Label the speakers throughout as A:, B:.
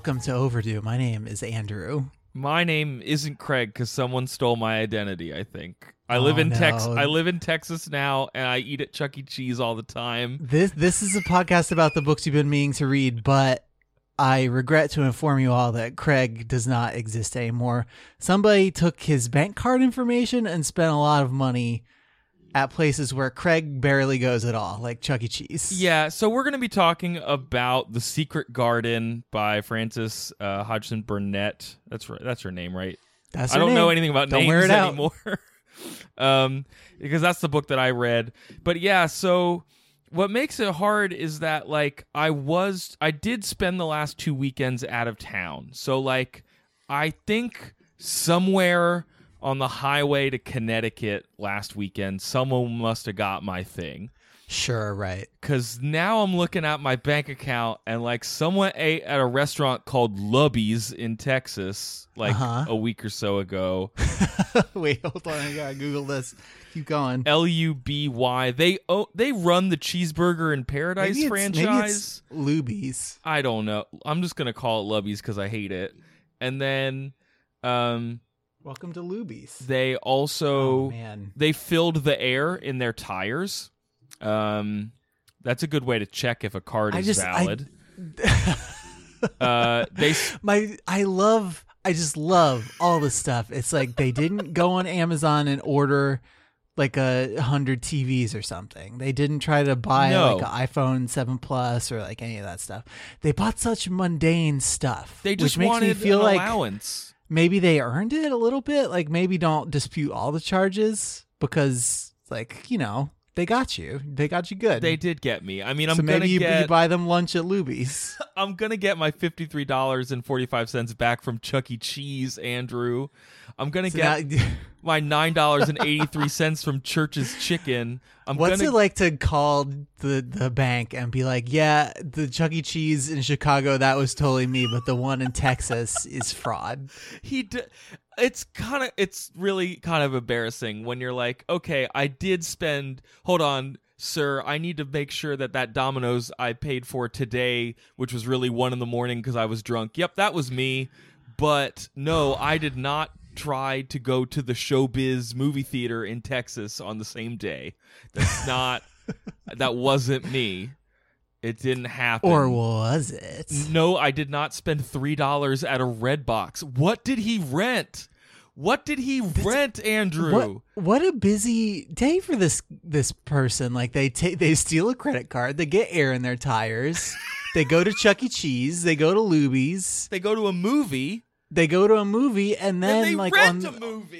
A: Welcome to Overdue. My name is Andrew.
B: My name isn't Craig because someone stole my identity. I think I live
A: Oh,
B: in Tex.
A: no.
B: I live in Texas now, and I eat at Chuck E. Cheese all the time.
A: This this is a podcast about the books you've been meaning to read, but I regret to inform you all that Craig does not exist anymore. Somebody took his bank card information and spent a lot of money at places where Craig barely goes at all, like Chuck E. Cheese.
B: Yeah, so we're going to be talking about The Secret Garden by Frances uh, Hodgson Burnett. That's right. That's her name, right?
A: That's
B: I don't know anything about
A: Don't
B: names
A: wear it out.
B: anymore. um, because that's the book that I read. But yeah, so what makes it hard is that like I was I did spend the last two weekends out of town. So like I think somewhere on the highway to Connecticut last weekend, someone must have got my thing
A: Sure, right.
B: because now I'm looking at my bank account and like someone ate at a restaurant called Lubby's in Texas like
A: Uh-huh.
B: a week or so ago.
A: Wait, hold on. I gotta Google this. Keep going.
B: L U B Y. They oh they run the Cheeseburger in Paradise
A: Maybe
B: franchise.
A: Maybe Lubies.
B: I don't know. I'm just gonna call it Lubby's because I hate it. And then um
A: Welcome to Lubies.
B: they also
A: oh man.
B: they filled the air in their tires. Um, that's a good way to check if a card
A: I
B: is
A: just- I-
B: valid. uh, they
A: my I love I just love all this stuff. It's like they didn't go on Amazon and order like a hundred TVs or something. They didn't try to buy
B: No.
A: like an iPhone seven plus or like any of that stuff. They bought such mundane stuff.
B: they just
A: which makes
B: wanted
A: me feel
B: an
A: like
B: allowance.
A: Maybe they earned it a little bit. Like maybe don't dispute all the charges because like you know they got you. They got you good.
B: They did get me. I mean, I'm
A: so
B: gonna
A: maybe you,
B: get
A: you buy them lunch at Luby's.
B: I'm gonna get my fifty three dollars and forty five cents back from Chuck E. Cheese, Andrew. I'm gonna
A: So
B: get
A: now-
B: my nine dollars and eighty three cents from Church's Chicken. I'm
A: What's
B: gonna
A: it like to call the the bank and be like, "Yeah, the Chuck E. Cheese in Chicago that was totally me, but the one in Texas is fraud."
B: he d- it's kind of it's really kind of embarrassing when you're like okay i did spend hold on sir i need to make sure that that domino's i paid for today which was really one in the morning because i was drunk yep that was me but no i did not try to go to the showbiz movie theater in texas on the same day that's not that wasn't me it didn't happen
A: Or was it?
B: no, I did not spend three dollars at a red box. What did he rent? What did he rent, Andrew?
A: What what a busy day for this this person. Like they take they steal a credit card, they get air in their tires, they go to Chuck E. Cheese, they go to Luby's,
B: They go to a movie.
A: They go to a movie, and then
B: they
A: like on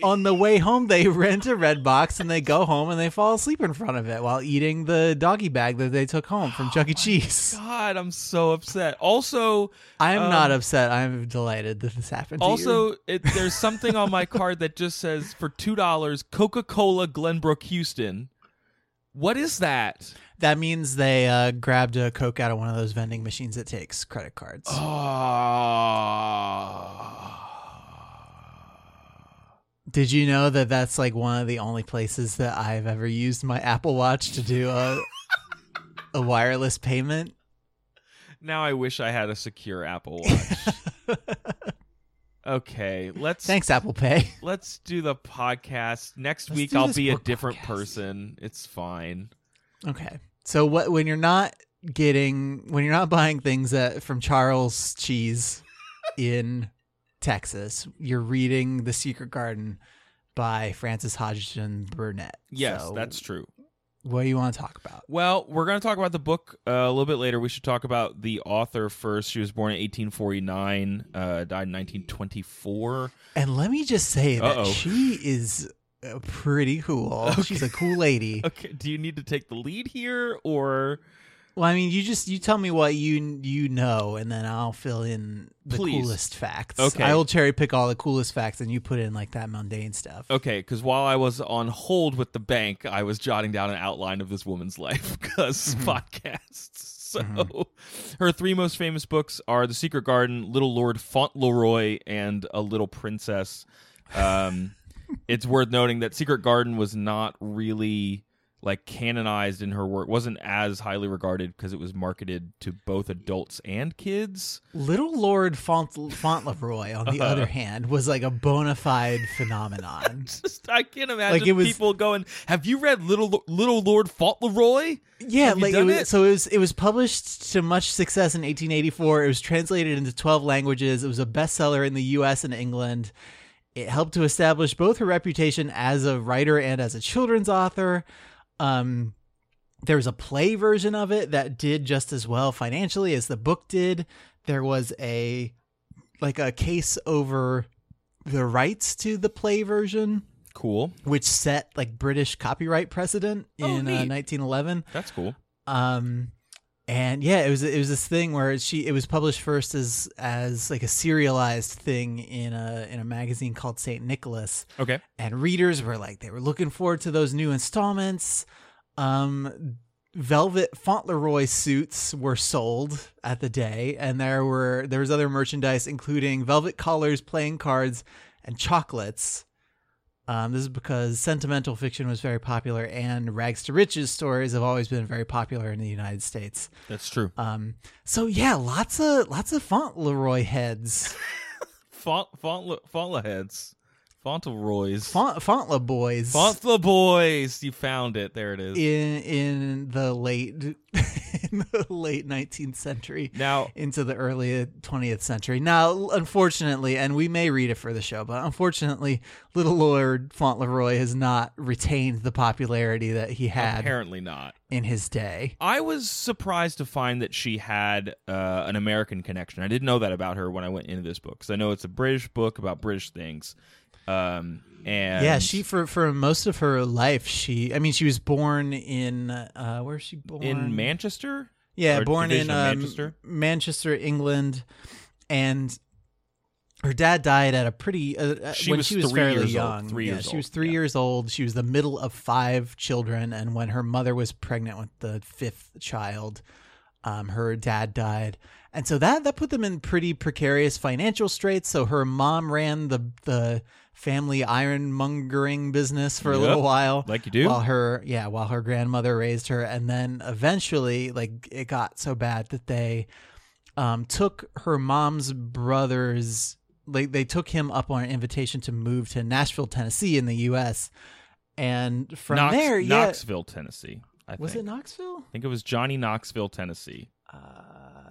A: on the way home they rent a red box and they go home and they fall asleep in front of it while eating the doggy bag that they took home from Chuck E. Cheese.
B: God, I'm so upset. Also,
A: I am
B: Um,
A: not upset. I'm delighted that this happened. To you.
B: also, it, there's something on my card that just says for two dollars, Coca-Cola Glenbrook Houston. What is that?
A: that means they uh, grabbed a Coke out of one of those vending machines that takes credit cards. Did you know that that's like one of the only places that I've ever used my Apple Watch to do a a wireless payment?
B: Now I wish I had a secure Apple Watch. okay, let's
A: Thanks, Apple Pay.
B: let's do the podcast next
A: Let's
B: week. I'll be a different
A: podcast.
B: person. It's fine.
A: Okay. So what when you're not getting when you're not buying things that from Charles Cheese in Texas, you're reading The Secret Garden by Frances Hodgson Burnett.
B: Yes,
A: So
B: that's true.
A: What do you want to talk about?
B: Well, we're going to talk about the book uh, a little bit later. We should talk about the author first. She was born in 1849, uh, died in 1924.
A: And let me just say that
B: Uh-oh.
A: she is uh, pretty cool. She's a cool lady.
B: Okay, do you need to take the lead here, or
A: Well, I mean, you just you tell me what you you know, and then I'll fill in the
B: Please.
A: coolest facts.
B: Okay.
A: I will cherry pick all the coolest facts, and you put in like that mundane stuff.
B: okay? Because while I was on hold with the bank, I was jotting down an outline of this woman's life because podcasts. So, her three most famous books are *The Secret Garden*, *Little Lord Fauntleroy*, and *A Little Princess*. Um, it's worth noting that *Secret Garden* was not really like canonized in her work wasn't as highly regarded because it was marketed to both adults and kids
A: Little Lord Faunt- Fauntleroy, on the other hand, was like a bona fide phenomenon.
B: just i can't imagine
A: Like, it was-
B: people going have you read little little lord fauntleroy
A: Yeah, like it was,
B: it?
A: so it was it was published to much success in 1884. It was translated into 12 languages. It was a bestseller in the U.S. and England. It helped to establish both her reputation as a writer and as a children's author. Um, there was a play version of it that did just as well financially as the book did. There was a like a case over the rights to the play version,
B: cool.
A: which set like British copyright precedent
B: Oh,
A: in uh, 1911
B: that's cool.
A: Um and yeah it was it was this thing where she it was published first as as like a serialized thing in a in a magazine called St. Nicholas.
B: Okay.
A: And readers were like they were looking forward to those new installments. Um velvet fauntleroy suits were sold at the day and there were there was other merchandise including velvet collars playing cards and chocolates um, this is because sentimental fiction was very popular and rags to riches stories have always been very popular in the united states.
B: That's true.
A: Um, so yeah lots of lots of fauntleroy heads.
B: Font fauntla fauntla heads fauntleroys
A: Faunt, fauntla boys
B: fauntla boys you found it there it is
A: in in the late in the late 19th century
B: now
A: into the early 20th century. Now, unfortunately, and we may read it for the show, but unfortunately, Little Lord Fauntleroy has not retained the popularity that he had
B: apparently not
A: in his day.
B: I was surprised to find that she had uh, an American connection. I didn't know that about her when I went into this book because I know it's a British book about British things. Um, and
A: yeah, she for for most of her life, she I mean, she was born in uh where is she born?
B: in Manchester.
A: Yeah,
B: or
A: born in um,
B: Manchester?
A: Manchester, England, and her dad died at a pretty uh, uh,
B: She
A: when
B: was
A: she was
B: three
A: fairly
B: years old,
A: young.
B: three
A: yeah,
B: years
A: she was
B: old,
A: three
B: yeah.
A: years old. She was the middle of five children, and when her mother was pregnant with the fifth child, um, her dad died, and so that that put them in pretty precarious financial straits. So her mom ran the the family ironmongering business for a
B: Yep,
A: little while,
B: like you do.
A: While her yeah, while her grandmother raised her, and then eventually, like it got so bad that they um, took her mom's brother's like they took him up on an invitation to move to Nashville, Tennessee, in the U.S. And from
B: Knox-
A: there, yeah,
B: Knoxville, Tennessee. I
A: was
B: think.
A: it Knoxville?
B: I think it was Johnny Knoxville, Tennessee,
A: Uh,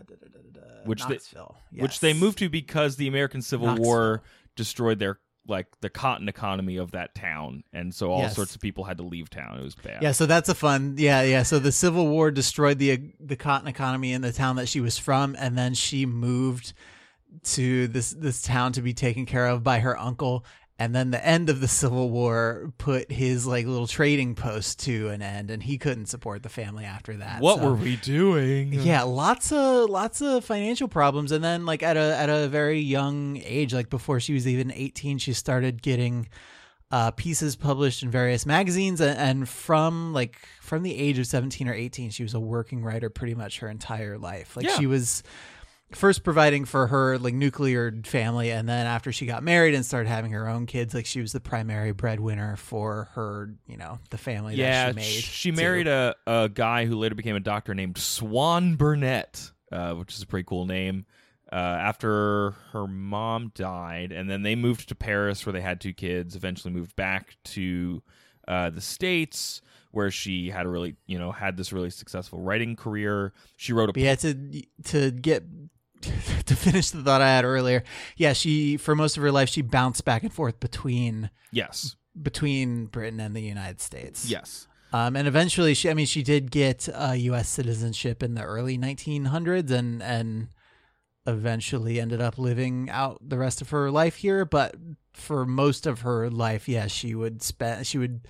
A: da, da, da, da, da.
B: Which they-
A: Knoxville,
B: which they moved to because the American Civil
A: Knoxville.
B: War destroyed their like the cotton economy of that town, and so all
A: Yes.
B: sorts of people had to leave town. It was bad.
A: Yeah, so that's a fun. Yeah, yeah. So the Civil War destroyed the the cotton economy in the town that she was from, and then she moved to this this town to be taken care of by her uncle. And then the end of the Civil War put his like little trading post to an end, and he couldn't support the family after that.
B: What
A: So-
B: were we doing?
A: yeah, lots of lots of financial problems, and then like at a at a very young age, like before she was even eighteen, she started getting uh, pieces published in various magazines, and, and from like from the age of seventeen or eighteen, she was a working writer pretty much her entire life. Like
B: Yeah.
A: she was first providing for her like nuclear family, and then after she got married and started having her own kids, like she was the primary breadwinner for her, you know, the family
B: yeah,
A: that she made.
B: she
A: too.
B: married a, a guy who later became a doctor named Swan Burnett, uh, which is a pretty cool name. Uh, after her mom died, and then they moved to Paris, where they had two kids. Eventually, moved back to uh, the states, where she had a really, you know, had this really successful writing career. She wrote a
A: yeah, to to get to finish the thought I had earlier. Yeah, she for most of her life she bounced back and forth between
B: yes,
A: between Britain and the United States.
B: yes.
A: Um, and eventually, she I mean, she did get uh, U.S. citizenship in the early 1900s, and and eventually ended up living out the rest of her life here. But for most of her life, yes, yeah, she would spend she would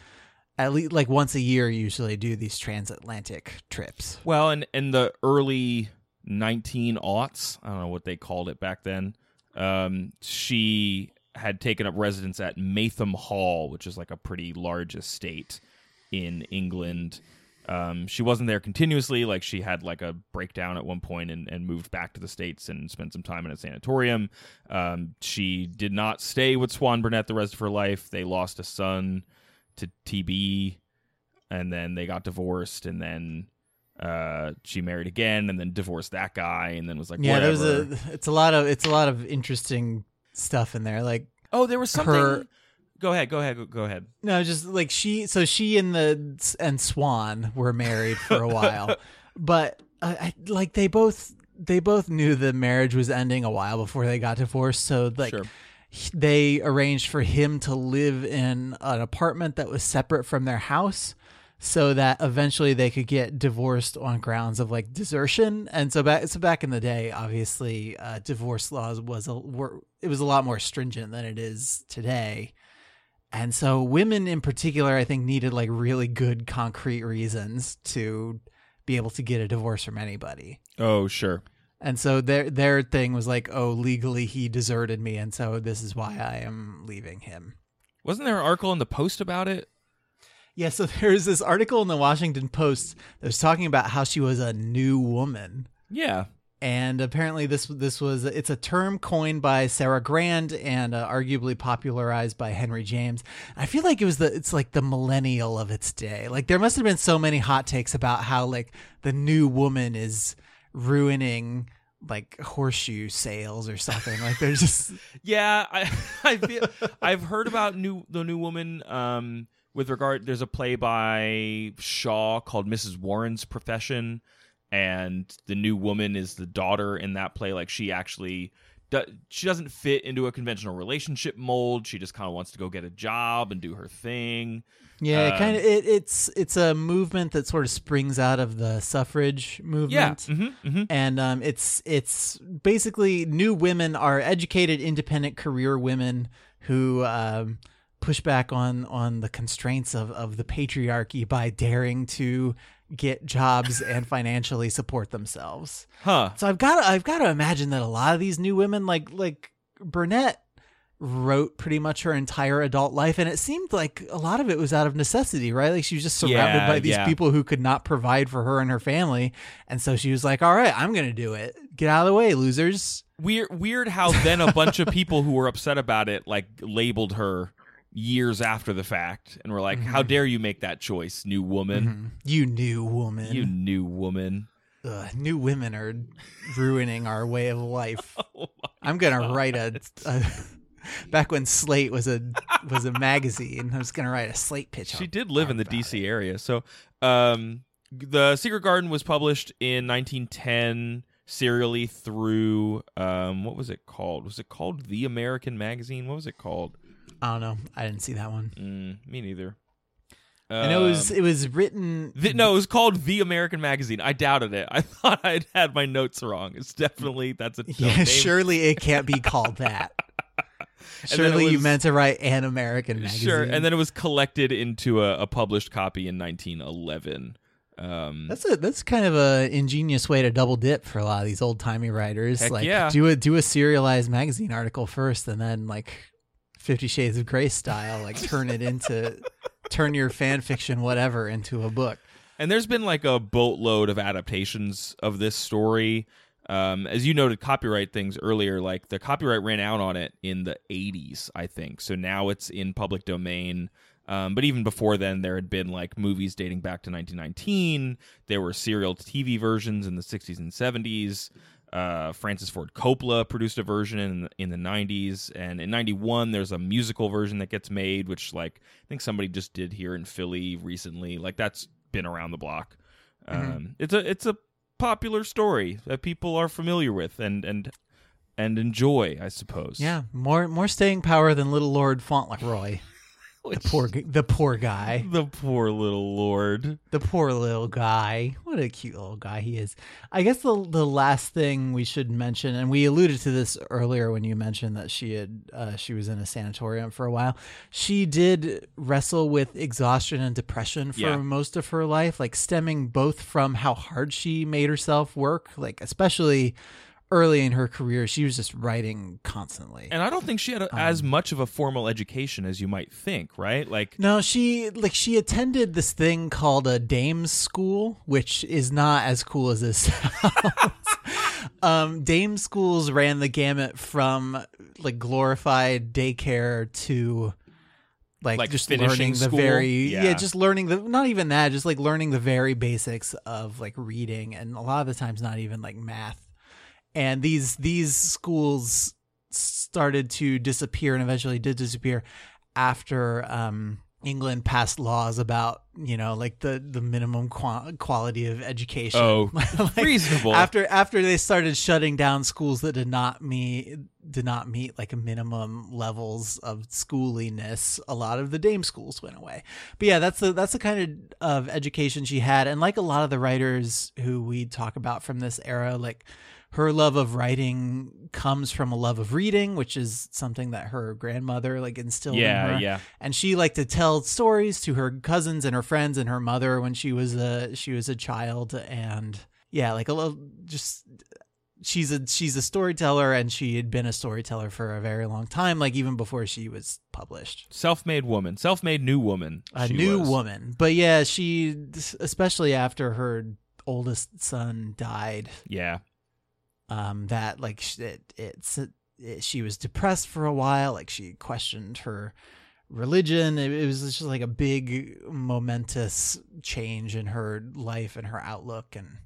A: at least like once a year usually do these transatlantic trips.
B: Well, and in the early 19 aughts, I don't know what they called it back then. Um, she had taken up residence at Maytham Hall, which is like a pretty large estate in England. Um, she wasn't there continuously. Like she had like a breakdown at one point and, and moved back to the states and spent some time in a sanatorium. Um, she did not stay with Swan Burnett the rest of her life. They lost a son to TB, and then they got divorced, and then uh, she married again, and then divorced that guy, and then was like,
A: yeah,
B: whatever.
A: there's a it's a lot of it's a lot of interesting stuff in there. Like
B: oh, there was something.
A: her-
B: Go ahead, go ahead, go, go ahead.
A: No, just like she. So she and the and Swan were married for a while, but uh, I, like they both they both knew the marriage was ending a while before they got divorced. So like
B: Sure.
A: they arranged for him to live in an apartment that was separate from their house. So that eventually they could get divorced on grounds of like desertion, and so back so back in the day, obviously, uh, divorce laws was a were it was a lot more stringent than it is today. And so women in particular, I think, needed like really good concrete reasons to be able to get a divorce from anybody.
B: Oh, sure.
A: And so their their thing was like, oh, legally he deserted me, and so this is why I am leaving him.
B: Wasn't there an article in the Post about it?
A: Yeah, so there's this article in the Washington Post that was talking about how she was a new woman.
B: Yeah.
A: and apparently this this was it's a term coined by Sarah Grand and uh, arguably popularized by Henry James. I feel like it was the it's like the millennial of its day. Like there must have been so many hot takes about how like the new woman is ruining like horseshoe sales or something. Like there's just
B: Yeah, I I feel I've heard about new the new woman um with regard there's a play by Shaw called Mrs. Warren's Profession and the new woman is the daughter in that play like she actually do, she doesn't fit into a conventional relationship mold. She just kind of wants to go get a job and do her thing.
A: yeah,
B: Um,
A: kind of it, it's it's a movement that sort of springs out of the suffrage movement.
B: Yeah. hmm hmm
A: and um, it's it's basically new women are educated, independent career women who um, push back on on the constraints of of the patriarchy by daring to get jobs and financially support themselves.
B: Huh.
A: So I've got I've got to imagine that a lot of these new women, like like Burnett, wrote pretty much her entire adult life, and it seemed like a lot of it was out of necessity, right? Like she was just surrounded
B: Yeah,
A: by these
B: yeah.
A: people who could not provide for her and her family, and so she was like, "All right, I'm gonna do it. Get out of the way, losers."
B: Weird weird how then a bunch of people who were upset about it like labeled her years after the fact and we're like, "How dare you make that choice, new woman?
A: You new woman.
B: You new woman."
A: Ugh, new women are ruining our way of life.
B: Oh
A: I'm gonna write a, a. Back when Slate was a was a magazine, I was gonna write a Slate pitch.
B: She did live in the DC
A: it.
B: area. So, um, the Secret Garden was published in 1910 serially through um, what was it called? Was it called The American Magazine? What was it called?
A: I don't know. I didn't see that one.
B: Mm, me neither.
A: and it was
B: Um,
A: it was written.
B: The, no, it was called The American Magazine. I doubted it. I thought I'd had my notes wrong. It's definitely that's a dumb
A: yeah,
B: name.
A: surely it can't be called that.
B: then
A: surely you
B: was-
A: meant to write an American magazine.
B: Sure, and then it was collected into a, a published copy in 1911. Um,
A: that's a that's kind of a ingenious way to double dip for a lot of these old timey writers.
B: Heck
A: like
B: yeah.
A: do a do a serialized magazine article first, and then like Fifty Shades of Grey style, like turn it into turn your fan fiction whatever into a book.
B: And there's been like a boatload of adaptations of this story. Um, as you noted, copyright things earlier, like the copyright ran out on it in the 80s, I think. So now it's in public domain. Um, but even before then, there had been like movies dating back to 1919. There were serial TV versions in the 60s and 70s. Uh, Francis Ford Coppola produced a version in the, in the 90s, and in 91 there's a musical version that gets made, which like I think somebody just did here in Philly recently. Like that's been around the block. Um, It's a it's a popular story that people are familiar with and and and enjoy, I suppose.
A: Yeah, more more staying power than Little Lord Fauntleroy.
B: Which-
A: Poor, the poor guy.
B: the poor little lord.
A: The poor little guy. What a cute little guy he is. I guess the the last thing we should mention, and we alluded to this earlier when you mentioned that she had uh, she was in a sanatorium for a while. She did wrestle with exhaustion and depression for
B: Yeah.
A: most of her life, like stemming both from how hard she made herself work, like especially early in her career, she was just writing constantly.
B: And I don't think she had a, as much of a formal education as you might think, right? Like,
A: No, she like she attended this thing called a dame's school, which is not as cool as this sounds. um, dame schools ran the gamut from like glorified daycare to like,
B: Like
A: just learning the
B: school?
A: very
B: Yeah.
A: yeah, just learning the not even that, just like learning the very basics of like reading and a lot of the times not even like math. And these these schools started to disappear and eventually did disappear after um England passed laws about you know like the the minimum qua- quality of education.
B: Oh,
A: Like,
B: reasonable.
A: After after they started shutting down schools that did not meet did not meet like a minimum levels of schooliness, a lot of the dame schools went away. But yeah, that's the that's the kind of, of education she had, and like a lot of the writers who we talk about from this era, like her love of writing comes from a love of reading, which is something that her grandmother like instilled in
B: yeah,
A: her
B: yeah.
A: and she liked to tell stories to her cousins and her friends and her mother when she was a she was a child and yeah like a little just she's a she's a storyteller and she had been a storyteller for a very long time like even before she was published
B: Self-made woman, self-made new woman.
A: a new
B: was.
A: woman but yeah she especially after her oldest son died
B: Yeah,
A: um that like it, it's it, she was depressed for a while like she questioned her religion it, it was just like a big momentous change in her life and her outlook and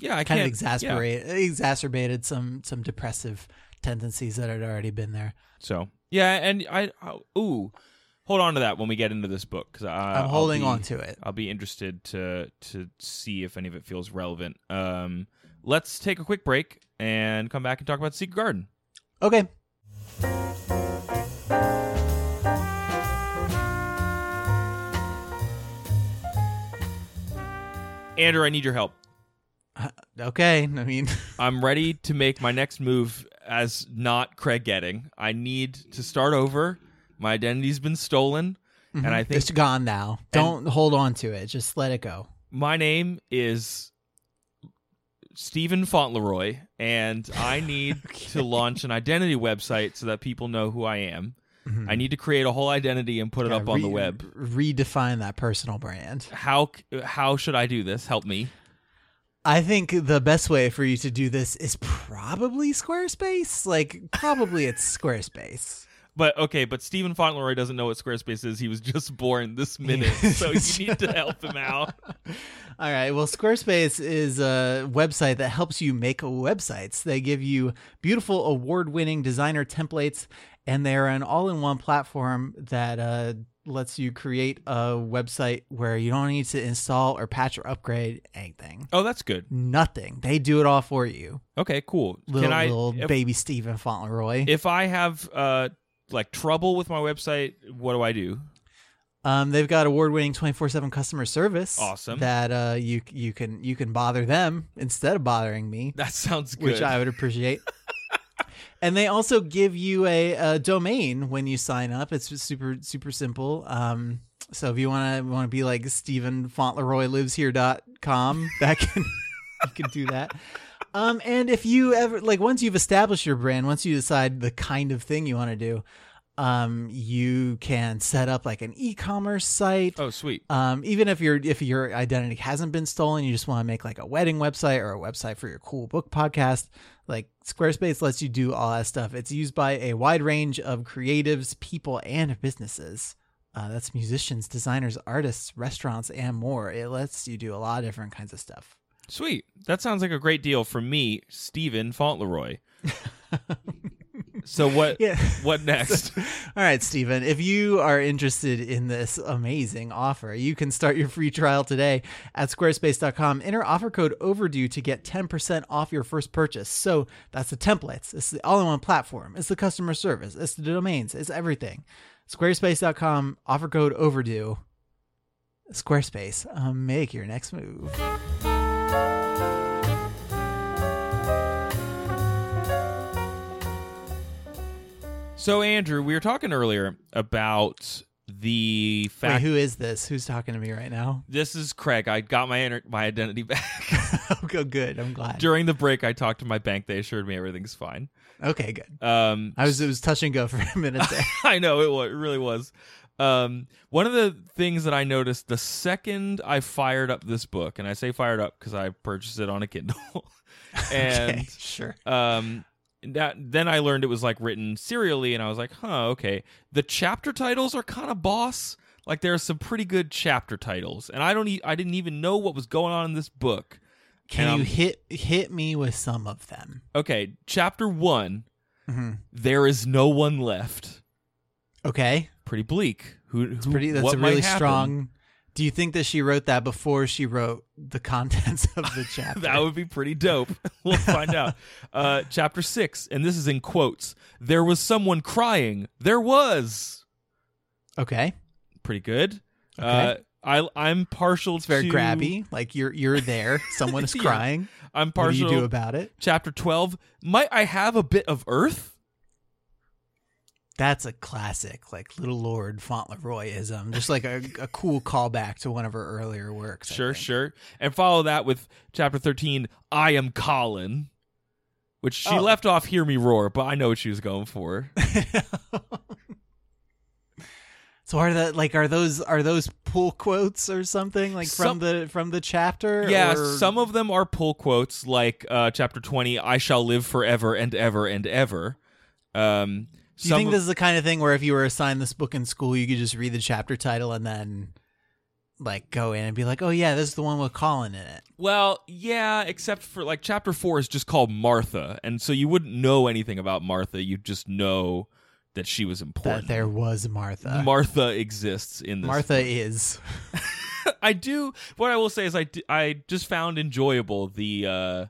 B: yeah. I
A: kind of exasperate exacerbated some some depressive tendencies that had already been there
B: So yeah, and I, I ooh, hold on to that when we get into this book because
A: i'm holding on to it
B: I'll be interested to to see if any of it feels relevant. Um, let's take a quick break and come back and talk about Secret Garden.
A: okay
B: Andrew, I need your help.
A: okay i mean
B: I'm ready to make my next move as not Craig getting. I need to start over. My identity's been stolen, and mm-hmm. I think
A: it's gone now don't hold on to it just let it go
B: my name is Stephen Fauntleroy, and I need to launch an identity website so that people know who I am. Mm-hmm. I need to create a whole identity and put it
A: Yeah,
B: up on the web.
A: redefine that personal brand
B: How how should I do this? Help me.
A: I think the best way for you to do this is probably Squarespace. Like, probably it's Squarespace.
B: But okay, but Stephen Fauntleroy doesn't know what Squarespace is. He was just born this minute, so you need to help him out.
A: All right. Well, Squarespace is a website that helps you make websites. They give you beautiful, award winning designer templates, and they're an all in one platform that uh, lets you create a website where you don't need to install or patch or upgrade anything.
B: Oh, that's good.
A: Nothing. They do it all for you.
B: Okay, cool.
A: Little,
B: Can I
A: little
B: if,
A: baby Stephen Fauntleroy.
B: if I have uh like trouble with my website, what do I do?
A: Um, they've got award-winning 24/7 customer service.
B: Awesome.
A: That uh, you you can you can bother them instead of bothering me,
B: That sounds good.
A: which I would appreciate. and they also give you a, a domain when you sign up. It's super super simple. Um, so if you want to want to be like Stephen Fauntleroy lives here.com, that can you can do that. Um, and if you ever like once you've established your brand, once you decide the kind of thing you want to do, um, you can set up like an e-commerce site.
B: oh, sweet.
A: Um, even if your if your identity hasn't been stolen, you just want to make like a wedding website or a website for your cool book podcast. Like Squarespace lets you do all that stuff. It's used by a wide range of creatives, people, and businesses. Uh, that's musicians, designers, artists, restaurants, and more. It lets you do a lot of different kinds of stuff.
B: Sweet. That sounds like a great deal for me, Stephen Fauntleroy. so what
A: Yeah.
B: what next?
A: All right, Stephen, if you are interested in this amazing offer, you can start your free trial today at squarespace.com. Enter offer code overdue to get 10% off your first purchase. So that's the templates, it's the all in one platform, it's the customer service, it's the domains, it's everything. Squarespace.com, offer code overdue. Squarespace, um, make your next move.
B: So Andrew, we were talking earlier about the
A: Wait,
B: fact
A: who is this? Who's talking to me right now?
B: this is Craig. I got my inter- my identity back.
A: okay, good, good. I'm glad.
B: During the break, I talked to my bank. They assured me everything's fine.
A: Okay, good.
B: Um,
A: I was it was touch and go for a minute there.
B: I know it was, it really was. Um, one of the things that I noticed the second I fired up this book, and I say fired up because I purchased it on a Kindle, and
A: okay, sure.
B: um, that then I learned it was like written serially, and I was like, huh, okay. The chapter titles are kind of boss. Like there are some pretty good chapter titles, and I don't, e- I didn't even know what was going on in this book.
A: Can
B: And
A: you
B: I'm-
A: hit hit me with some of them?
B: Okay, chapter one,
A: hmm
B: there is no one left.
A: Okay,
B: Pretty bleak. Who? who
A: pretty. That's a really strong. Do you think that she wrote that before she wrote the contents of the chapter?
B: That would be pretty dope. We'll find out. Uh, chapter six, and this is in quotes. There was someone crying. There was
A: okay.
B: pretty good.
A: Okay.
B: Uh, I I'm partial.
A: It's very
B: to,
A: grabby. Like you're you're there. Someone is
B: Yeah.
A: crying.
B: I'm partial.
A: What do you do about it?
B: chapter twelve. Might I have a bit of Earth?
A: That's a classic, like Little Lord Fauntleroyism. Just like a, a cool callback to one of her earlier works. I
B: Sure,
A: think.
B: sure. And follow that with chapter thirteen. I am Colin. Which she
A: Oh.
B: left off "Hear Me Roar," but I know what she was going for.
A: so are that like are those are those pull quotes or something like
B: Some-
A: from the from the chapter?
B: Yeah,
A: or-
B: some of them are pull quotes, like uh, chapter twenty, "I shall live forever and ever and ever." Um,
A: Do you think this is the kind of thing where if you were assigned this book in school, you could just read the chapter title and then like go in and be like, "Oh yeah, this is the one with Colin in it."
B: Well, yeah, except for like chapter four is just called Martha, and so you wouldn't know anything about Martha. You'd just know that she was important.
A: That there was Martha.
B: Martha exists in this.
A: Martha is.
B: I do. What I will say is, I, I just found enjoyable the uh,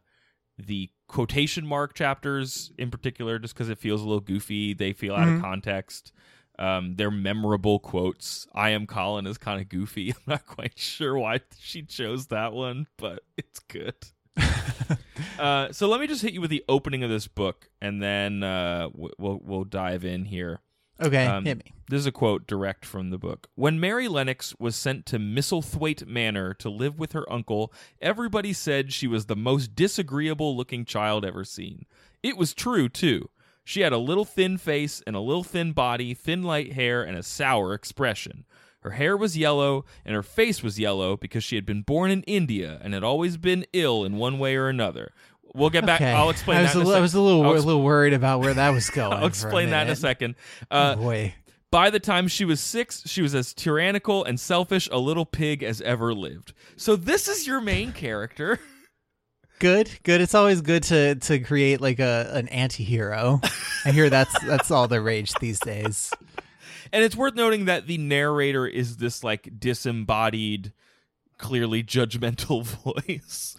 B: the quotation mark chapters in particular, just because it feels a little goofy. They feel out
A: Mhm.
B: of context. Um, they're memorable quotes. I am Colin is kind of goofy. I'm not quite sure why she chose that one, but it's good. uh, so let me just hit you with the opening of this book, and then uh, we'll we'll dive in here.
A: Okay,
B: Um,
A: hit me.
B: This is a quote direct from the book. When Mary Lennox was sent to Misselthwaite Manor to live with her uncle, everybody said she was the most disagreeable looking child ever seen. It was true, too. She had a little thin face and a little thin body, thin light hair, and a sour expression. Her hair was yellow, and her face was yellow because she had been born in India and had always been ill in one way or another. We'll get back.
A: Okay.
B: I'll explain
A: I was
B: that.
A: a
B: in a
A: I was a little a little worried about where that was going.
B: I'll explain that in a second.
A: Oh,
B: Uh,
A: boy.
B: by the time she was six, she was as tyrannical and selfish a little pig as ever lived. So this is your main character.
A: Good, good. It's always good to to create like a an anti-hero. I hear that's that's all the rage these days.
B: And it's worth noting that the narrator is this like disembodied, clearly judgmental voice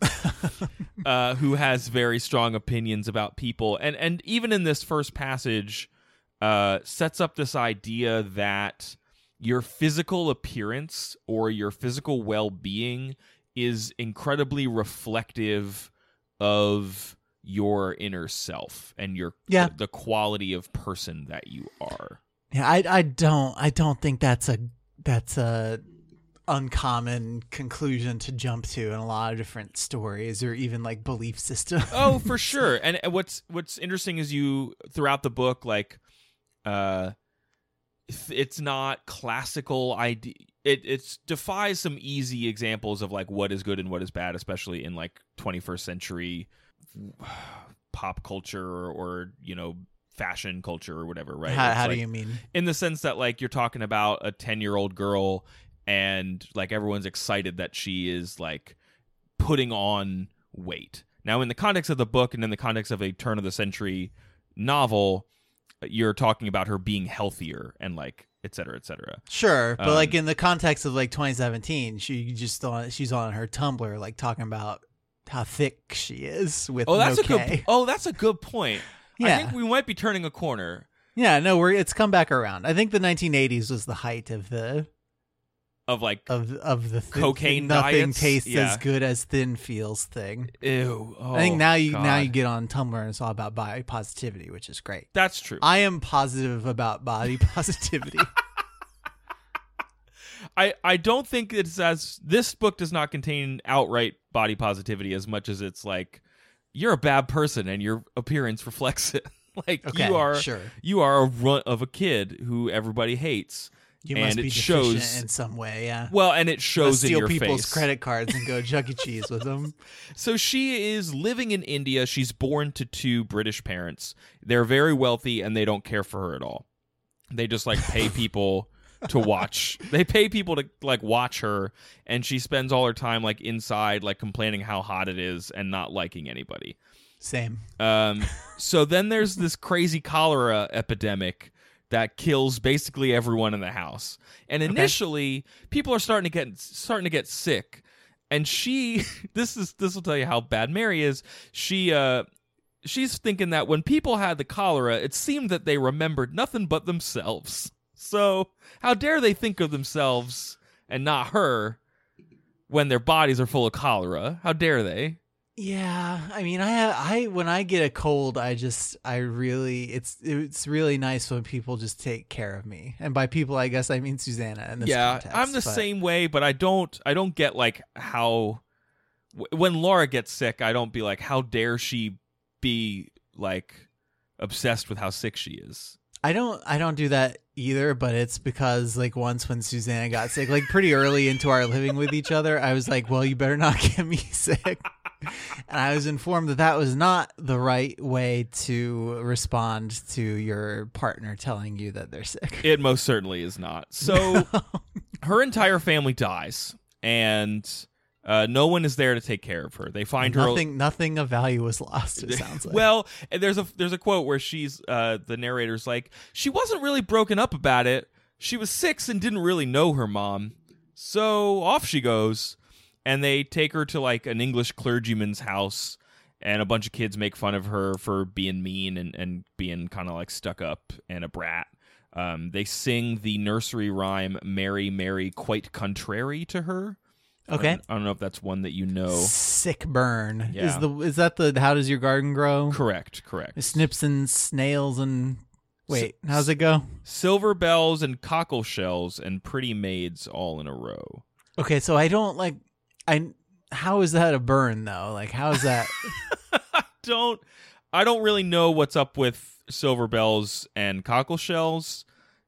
B: uh, who has very strong opinions about people. And and even in this first passage, uh, sets up this idea that your physical appearance or your physical well being is incredibly reflective of your inner self and your
A: Yeah.
B: the, the quality of person that you are.
A: Yeah, I I don't I don't think that's a that's a uncommon conclusion to jump to in a lot of different stories or even like belief systems.
B: oh for sure and what's what's interesting is you throughout the book like uh it's not classical idea it it's defies some easy examples of like what is good and what is bad especially in like 21st century pop culture or, or you know fashion culture or whatever right
A: how how
B: like-
A: do you mean?
B: in the sense that like you're talking about a 10 year old girl and like everyone's excited that she is like putting on weight. Now in the context of the book and in the context of a turn of the century novel you're talking about her being healthier and like et cetera et cetera.
A: Sure, but
B: Um,
A: like in the context of like 2017, she just on she's on her Tumblr like talking about how thick she is with
B: oh that's
A: no
B: a good oh that's a good point. I
A: Yeah.
B: think we might be turning a corner.
A: Yeah, no, we're it's come back around. I think the 1980s was the height of the
B: of like
A: of of the thi-
B: Cocaine
A: nothing
B: diets?
A: tastes
B: Yeah.
A: as good as thin feels thing.
B: ew. Oh,
A: I think now you now you get on Tumblr and it's all about body positivity, which is great.
B: That's true.
A: I am positive about body positivity.
B: I, I don't think it's as this book does not contain outright body positivity as much as it's like you're a bad person and your appearance reflects it. like
A: Okay,
B: you are
A: sure.
B: you are a runt of a kid who everybody hates.
A: You
B: and
A: must be
B: it
A: deficient
B: shows
A: in some way, yeah.
B: well, and it shows in
A: steal
B: your
A: people's
B: face.
A: credit cards and go Chuck E. Cheese with them.
B: So she is living in India. She's born to two British parents. They're very wealthy and they don't care for her at all. They just like pay people to watch. They pay people to like watch her and she spends all her time like inside like complaining how hot it is and not liking anybody.
A: Same.
B: Um so then there's this crazy cholera epidemic that kills basically everyone in the house. And initially, people are starting to get starting to get sick. And she this is this will tell you how bad Mary is. She uh she's thinking that when people had the cholera, it seemed that they remembered nothing but themselves. So, how dare they think of themselves and not her when their bodies are full of cholera? How dare they?
A: Yeah, I mean, I I when I get a cold, I just I really it's it's really nice when people just take care of me, and by people, I guess I mean Susanna. In this
B: yeah
A: context,
B: i'm the
A: but-
B: same way but i don't i don't get like how when laura gets sick i don't be like how dare she be like obsessed with how sick she is
A: I don't I don't do that either, but it's because like once when Susanna got sick, like pretty early into our living with each other, I was like, well, you better not get me sick. And I was informed that that was not the right way to respond to your partner telling you that they're sick.
B: it most certainly is not so her entire family dies and uh, no one is there to take care of her they find her
A: nothing nothing of value was lost, it sounds like.
B: well, there's a there's a quote where she's uh the narrator's like she wasn't really broken up about it. She was 6 and didn't really know her mom. So off she goes and they take her to like an English clergyman's house and a bunch of kids make fun of her for being mean and and being kind of like stuck up and a brat. Um, they sing the nursery rhyme "Mary, Mary, quite contrary" to her. I
A: okay.
B: don't, I don't know if that's one that you know.
A: Sick burn.
B: Yeah.
A: Is the is that the how does your garden grow?
B: Correct, correct.
A: Snips and snails and wait, how's it go?
B: silver bells and cockle shells and pretty maids all in a row.
A: Okay, so I don't like I how is that a burn though? Like how is that I
B: don't I don't really know what's up with silver bells and cockle shells,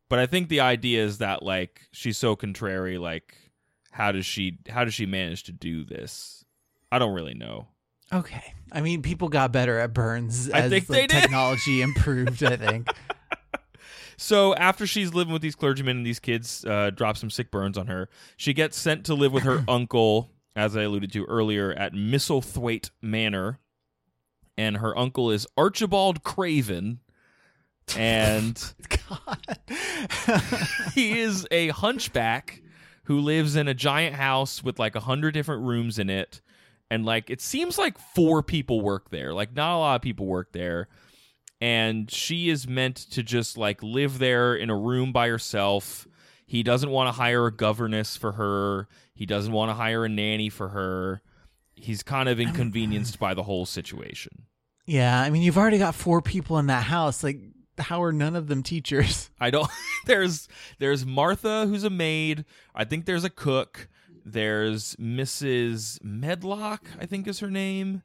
B: but I think the idea is that like she's so contrary like how does she how does she manage to do this? I don't really know.
A: Okay. I mean people got better at burns
B: I
A: as
B: think
A: the
B: they did.
A: technology improved, I think.
B: So after she's living with these clergymen and these kids uh, drop some sick burns on her, she gets sent to live with her uncle, as I alluded to earlier, at Misselthwaite Manor. And her uncle is Archibald Craven. And
A: God.
B: he is a hunchback who lives in a giant house with like a hundred different rooms in it. And like it seems like four people work there. Like not a lot of people work there. And she is meant to just like live there in a room by herself. He doesn't want to hire a governess for her. He doesn't want to hire a nanny for her. He's kind of inconvenienced by the whole situation.
A: yeah, I mean you've already got four people in that house. Like how are none of them teachers?
B: I don't. There's there's Martha who's a maid. I think there's a cook. There's Mrs. Medlock. I think is her name.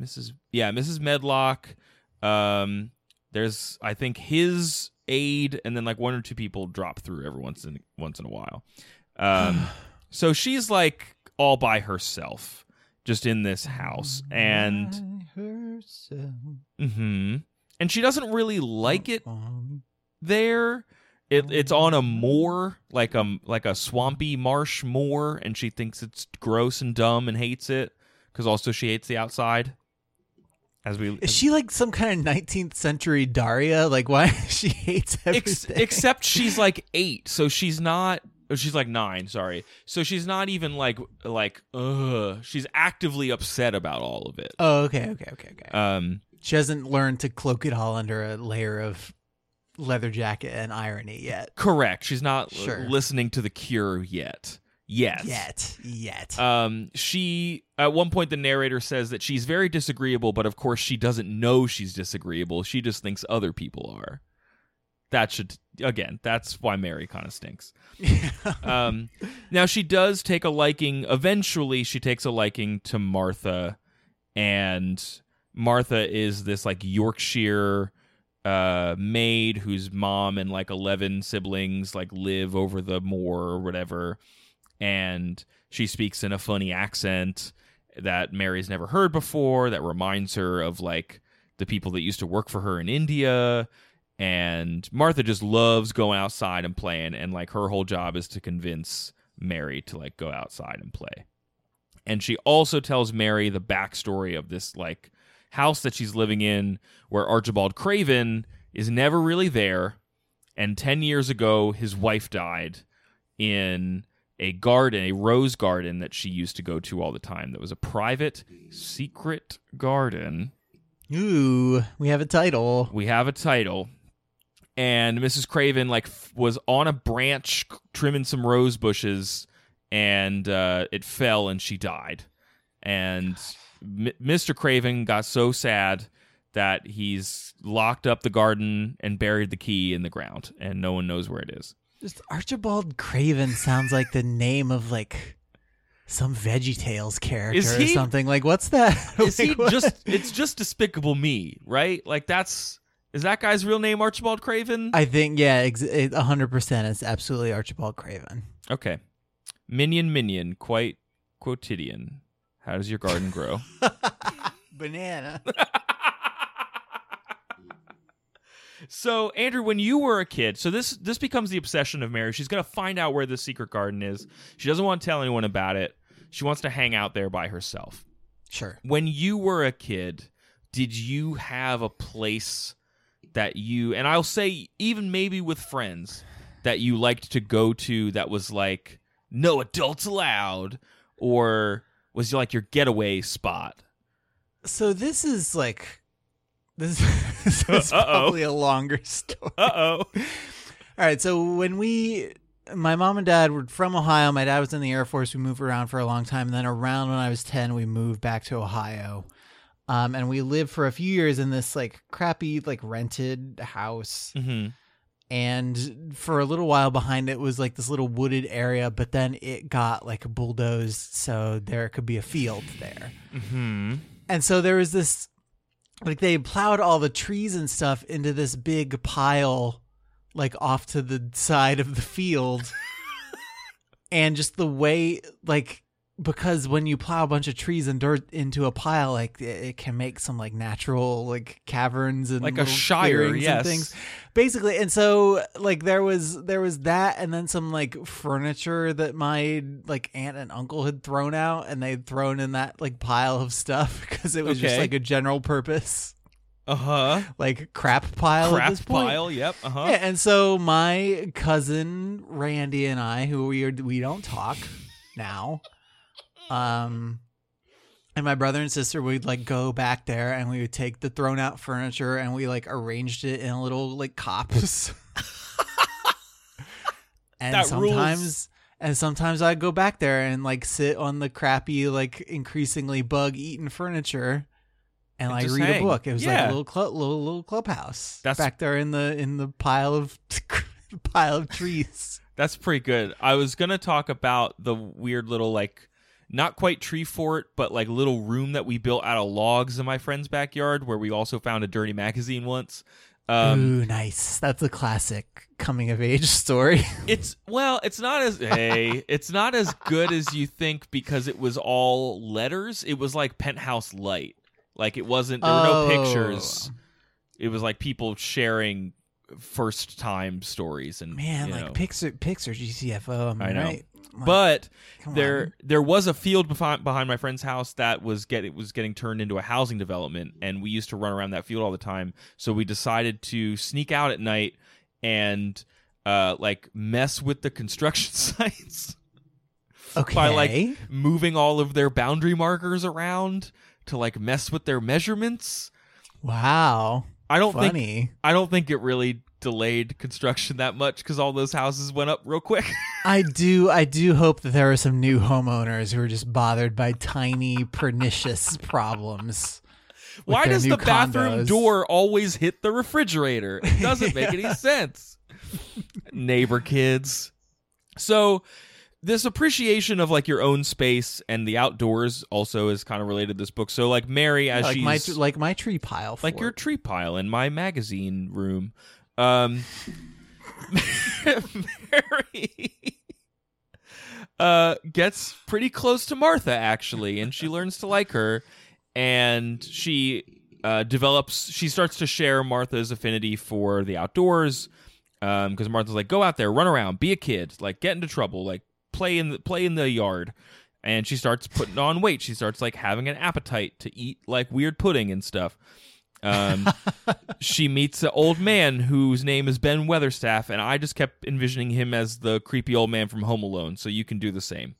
B: Mrs. Yeah, Mrs. Medlock. Um, there's I think his aide, and then like one or two people drop through every once in once in a while. Um, so she's like all by herself, just in this house, and hmm and she doesn't really like it there. It, it's on a moor, like a like a swampy marsh moor, and she thinks it's gross and dumb and hates it because also she hates the outside. As we
A: Is she like some kind of 19th century Daria? Like why she hates
B: Ex- except she's like eight, so she's not. Oh, She's like nine, sorry. So she's not even like like ugh. She's actively upset about all of it.
A: oh, okay, okay, okay, okay.
B: Um,
A: She hasn't learned to cloak it all under a layer of leather jacket and irony yet.
B: Correct. She's not l- listening to the Cure yet. Yet.
A: Yet, yet.
B: Um, she at one point the narrator says that she's very disagreeable, but of course she doesn't know she's disagreeable. She just thinks other people are. That should again. That's why Mary kind of stinks. um, now she does take a liking. Eventually, she takes a liking to Martha, and Martha is this like Yorkshire uh, maid whose mom and like eleven siblings like live over the moor or whatever, and she speaks in a funny accent that Mary's never heard before. That reminds her of like the people that used to work for her in India and Martha just loves going outside and playing and like her whole job is to convince Mary to like go outside and play. And she also tells Mary the backstory of this like house that she's living in where Archibald Craven is never really there and 10 years ago his wife died in a garden, a rose garden that she used to go to all the time. That was a private secret garden
A: Ooh, we have a title.
B: we have a title and mrs craven like f- was on a branch trimming some rose bushes and uh, it fell and she died and M- mr craven got so sad that he's locked up the garden and buried the key in the ground and no one knows where it is
A: Just Archibald Craven sounds like the name of like some Veggie Tales character
B: Is
A: or something. Like, what's that?
B: is he
A: what?
B: just it's just despicable me right like that's is that guy's real name archibald craven
A: I think yeah, ex- a hundred percent. It's absolutely Archibald Craven.
B: okay minion minion quite quotidian how does your garden grow
A: Banana.
B: So Andrew, when you were a kid, so this this becomes the obsession of Mary. She's gonna find out where the secret garden is. She doesn't want to tell anyone about it. She wants to hang out there by herself.
A: Sure.
B: When you were a kid, did you have a place that you and I'll say even maybe with friends that you liked to go to that was like no adults allowed or was like your getaway spot?
A: So this is like this, this is
B: Uh-oh.
A: probably a longer story.
B: Uh-oh.
A: All right, so when we my mom and dad were from Ohio, my dad was in the Air Force. We moved around for a long time, and then around when I was 10, we moved back to Ohio. Um, and we lived for a few years in this like crappy like rented house
B: Mhm.
A: and for a little while behind it was like this little wooded area but then it got like bulldozed so there could be a field there
B: Mhm.
A: and so there was this like they plowed all the trees and stuff into this big pile like off to the side of the field and just the way like because when you plow a bunch of trees and dirt into a pile like it, it can make some like natural like caverns and
B: Like a shire, yes.
A: and things basically and so like there was there was that and then some like furniture that my like aunt and uncle had thrown out and they'd thrown in that like pile of stuff because it was just like a general purpose
B: Uh-huh.
A: like crap pile at
B: Crap
A: this point
B: pile. Yep. Uh-huh.
A: yeah, and so my cousin Randy and I, who we are, we don't talk now, um, and my brother and sister, we'd like go back there and we would take the thrown out furniture and we like arranged it in a little like cops. and
B: That rules.
A: sometimes. And sometimes I'd go back there and like sit on the crappy, like increasingly bug eaten furniture and
B: And
A: like read
B: hang.
A: a book. It was like a little club, little little clubhouse.
B: That's-
A: back there in the in the pile of pile of trees.
B: That's pretty good. I was gonna talk about the weird little like not quite tree fort, but like little room that we built out of logs in my friend's backyard where we also found a dirty magazine once. Um
A: Ooh, nice. That's a classic coming of age story.
B: it's well, it's not as hey, it's not as good as you think because it was all letters. It was like penthouse light. Like it wasn't there were no
A: Oh.
B: pictures. It was like people sharing first time stories and
A: Man, like
B: know.
A: Pixar, Pixar GCFO. Am I,
B: I know.
A: right? Like,
B: but there
A: on.
B: there was a field behind behind my friend's house that was get it was getting turned into a housing development and we used to run around that field all the time so we decided to sneak out at night and uh like mess with the construction sites
A: okay.
B: by like moving all of their boundary markers around to like mess with their measurements
A: wow,
B: i don't think i don't think it really delayed construction that much because all those houses went up real quick.
A: I do I do hope that there are some new homeowners who are just bothered by tiny pernicious problems.
B: Why does the bathroom
A: condos.
B: door always hit the refrigerator? It doesn't make any sense. Neighbor kids. So this appreciation of like your own space and the outdoors also is kind of related to this book. So like Mary as
A: like
B: she's
A: my like my tree pile
B: like
A: fort.
B: your tree pile in my magazine room. Um, Mary uh, gets pretty close to Martha actually, and she learns to like her, and she uh, develops. She starts to share Martha's affinity for the outdoors, because Martha's like, "Go out there, run around, be a kid, like get into trouble, like play in the play in the yard." And she starts putting on weight. She starts like having an appetite to eat like weird pudding and stuff. Um, she meets an old man whose name is Ben Weatherstaff, and I just kept envisioning him as the creepy old man from Home Alone. So you can do the same.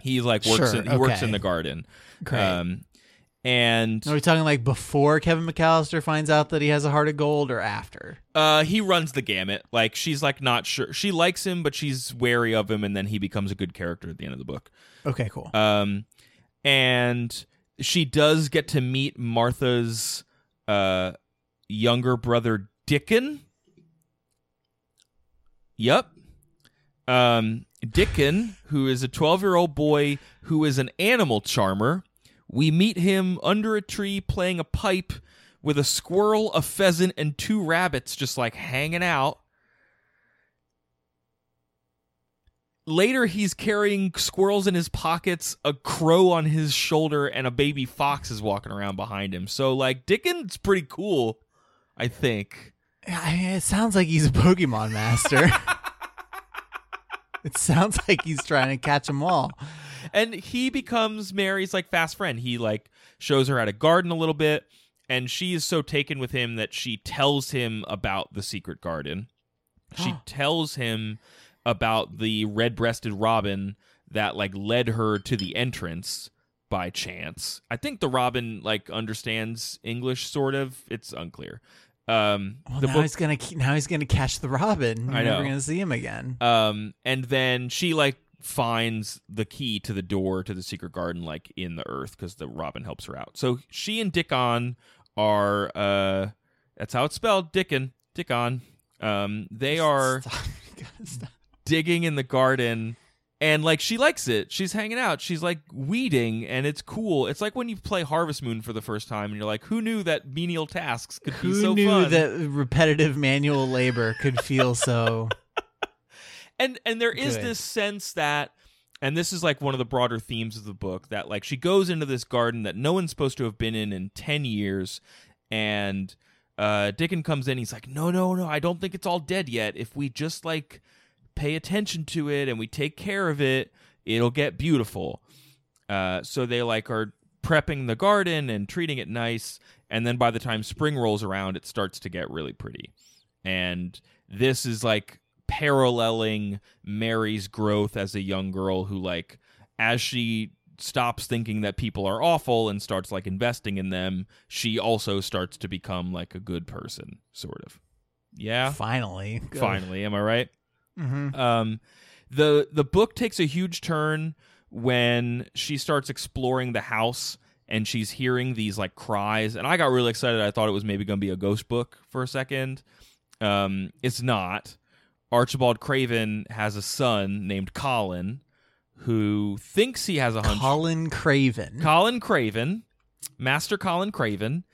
B: He like works.
A: Sure,
B: in, he works in the garden.
A: Great.
B: Um, and
A: Are we talking like before Kevin McAllister finds out that he has a heart of gold, or after?
B: uh, he runs the gamut. Like she's like not sure. She likes him, but she's wary of him, and then he becomes a good character at the end of the book.
A: Okay, cool.
B: Um, and she does get to meet Martha's uh younger brother Dickon. Yep. Um, Dickon, who is a 12 year old boy who is an animal charmer. We meet him under a tree playing a pipe with a squirrel, a pheasant, and two rabbits just like hanging out. Later, he's carrying squirrels in his pockets, a crow on his shoulder, and a baby fox is walking around behind him. So, like, Dickon's pretty cool, I think.
A: I mean, it sounds like he's a Pokemon master. it sounds like he's trying to catch them all.
B: and he becomes Mary's like fast friend. He like shows her how to garden a little bit, and she is so taken with him that she tells him about the secret garden. She tells him about the red-breasted robin that like led her to the entrance by chance. I think the robin like understands English sort of. It's unclear. Um
A: Well,
B: the
A: now
B: book
A: he's gonna now he's gonna catch the Robin. You're
B: I
A: never gonna see him again.
B: Um, and then she like finds the key to the door to the secret garden like in the earth because the robin helps her out. So she and Dickon are uh, that's how it's spelled. Dickon, Dickon. Um, they are
A: Stop. You gotta stop.
B: digging in the garden. And like she likes it. She's hanging out. She's like weeding and it's cool. It's like when you play Harvest Moon for the first time and you're like, who knew that menial tasks could
A: Who
B: be so
A: knew
B: fun?
A: that repetitive manual labor could feel so?
B: and and there is
A: Good.
B: this sense that and this is like one of the broader themes of the book that like she goes into this garden that no one's supposed to have been in in 10 years and uh Dickon comes in he's like no no no I don't think it's all dead yet if we just like pay attention to it and we take care of it it'll get beautiful uh so they like are prepping the garden and treating it nice and then by the time spring rolls around it starts to get really pretty and this is like paralleling Mary's growth as a young girl who like as she stops thinking that people are awful and starts like investing in them, she also starts to become like a good person, sort of. Yeah.
A: Finally,
B: Finally, am I right?
A: Hmm
B: Um, the the book takes a huge turn when she starts exploring the house and she's hearing these like cries, and I got really excited. I thought it was maybe going to be a ghost book for a second. Um, it's not. Archibald Craven has a son named Colin who thinks he has a hunch.
A: Colin Craven.
B: Colin Craven, Master Colin Craven.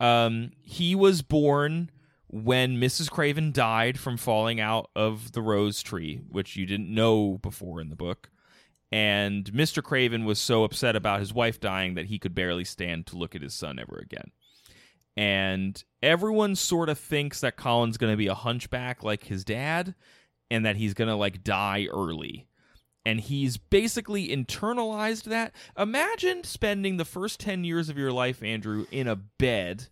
B: Um, he was born when Mrs. Craven died from falling out of the rose tree, which you didn't know before in the book. And Mr. Craven was so upset about his wife dying that he could barely stand to look at his son ever again. And everyone sort of thinks that Colin's going to be a hunchback like his dad and that he's going to like die early and he's basically internalized that. Imagine spending the first 10 years of your life, Andrew, in a bed,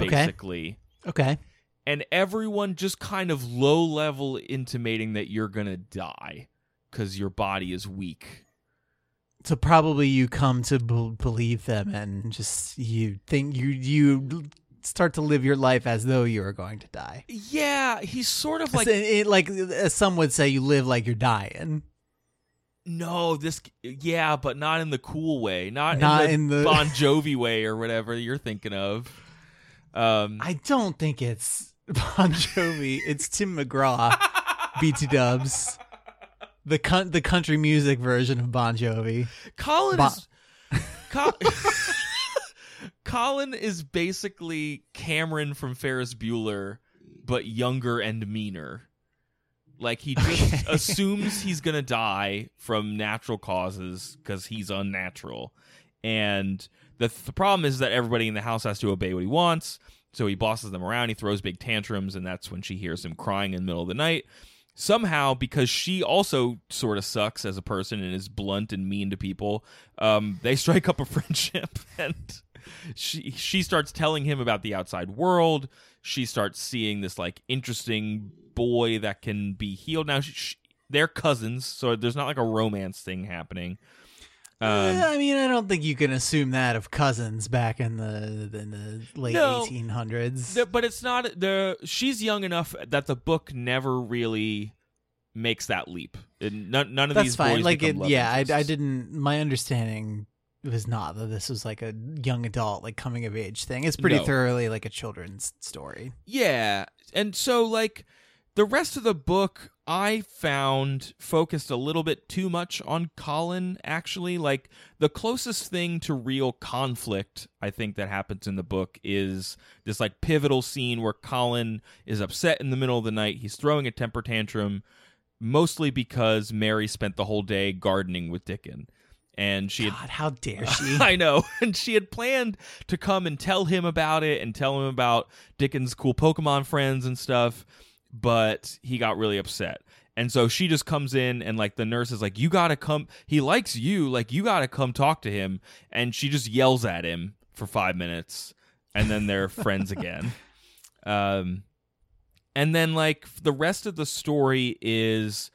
A: Okay.
B: basically,
A: Okay.
B: And everyone just kind of low level intimating that you're going to die because your body is weak.
A: So probably you come to b- believe them, and just you think you you start to live your life as though you are going to die.
B: Yeah, he's sort of
A: Like,
B: like
A: it, like as some would say, you live like you're dying.
B: no, this yeah, but not in the cool way, not,
A: Not
B: in,
A: in
B: the
A: the-
B: Bon Jovi way or whatever you're thinking of. Um,
A: I don't think it's Bon Jovi. It's Tim McGraw, BT Dubs, the con- the country music version of Bon Jovi.
B: Colin
A: Bo-
B: is Col- Colin is basically Cameron from Ferris Bueller, but younger and meaner. Like he just
A: Okay.
B: assumes he's gonna die from natural causes because he's unnatural, and the the problem is that everybody in the house has to obey what he wants. So he bosses them around. He throws big tantrums, and that's when she hears him crying in the middle of the night. Somehow, because she also sort of sucks as a person and is blunt and mean to people, um, they strike up a friendship, and she she starts telling him about the outside world. She starts seeing this like interesting boy that can be healed. Now she, she, they're cousins, so there's not like a romance thing happening.
A: Eh,
B: Um,
A: I mean, I don't think you can assume that of cousins back in the in the late
B: No.
A: 1800s.
B: But it's not the she's young enough that the book never really makes that leap. And none, none of
A: That's
B: these
A: fine.
B: boys
A: Like, it, yeah, I, I didn't. My understanding was not that this was like a young adult, like coming of age thing. It's pretty
B: No.
A: thoroughly like a children's story.
B: Yeah, and so like the rest of the book, I found focused a little bit too much on Colin. Actually, like the closest thing to real conflict I think that happens in the book is this like pivotal scene where Colin is upset in the middle of the night. He's throwing a temper tantrum, mostly because Mary spent the whole day gardening with Dickon. And she had
A: how dare she?
B: I know. And she had planned to come and tell him about it and tell him about Dickon's cool Pokemon friends and stuff, but he got really upset. And so she just comes in and like the nurse is like, You gotta come he likes you, like you gotta come talk to him and she just yells at him for five minutes and then they're friends again. Um and then like the rest of the story is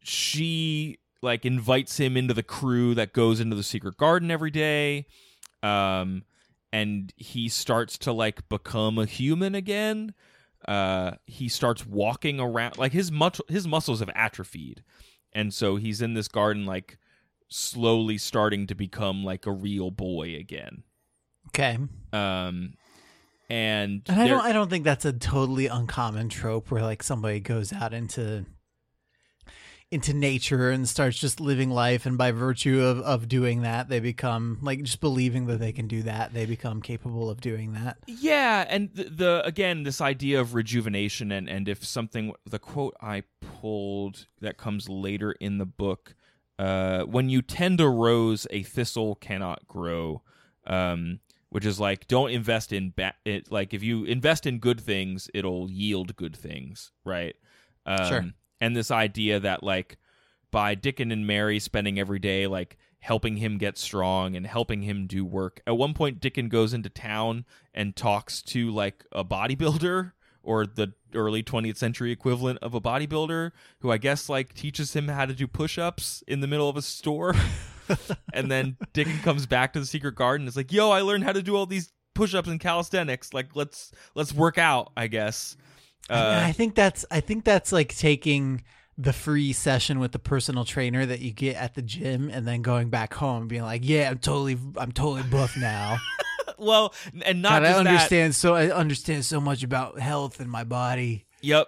B: she like invites him into the crew that goes into the secret garden every day um and he starts to like become a human again uh he starts walking around like his mus- his muscles have atrophied and so he's in this garden like slowly starting to become like a real boy again
A: okay.
B: um and,
A: And I don't I don't think that's a totally uncommon trope where like somebody goes out into into nature and starts just living life and by virtue of, of doing that they become like just believing that they can do that they become capable of doing that
B: Yeah, and the, the again this idea of rejuvenation and and if something the quote I pulled that comes later in the book, uh, when you tend a rose, a thistle cannot grow. Um, which is like don't invest in ba- it like if you invest in good things, it'll yield good things, right? Um,
A: Sure.
B: And this idea that like by Dickon and Mary spending every day like helping him get strong and helping him do work. At one point, Dickon goes into town and talks to like a bodybuilder or the early 20th century equivalent of a bodybuilder who I guess like teaches him how to do push-ups in the middle of a store. and then Dickon comes back to the secret garden is like, "Yo, I learned how to do all these push-ups and calisthenics. Like let's let's work out, I guess."
A: And
B: Uh,
A: I think that's I think that's like taking the free session with the personal trainer that you get at the gym and then going back home and being like, "Yeah, I'm totally I'm totally buff now."
B: well, and not
A: God, I
B: just that-
A: understand so I understand so much about health and my body.
B: Yep.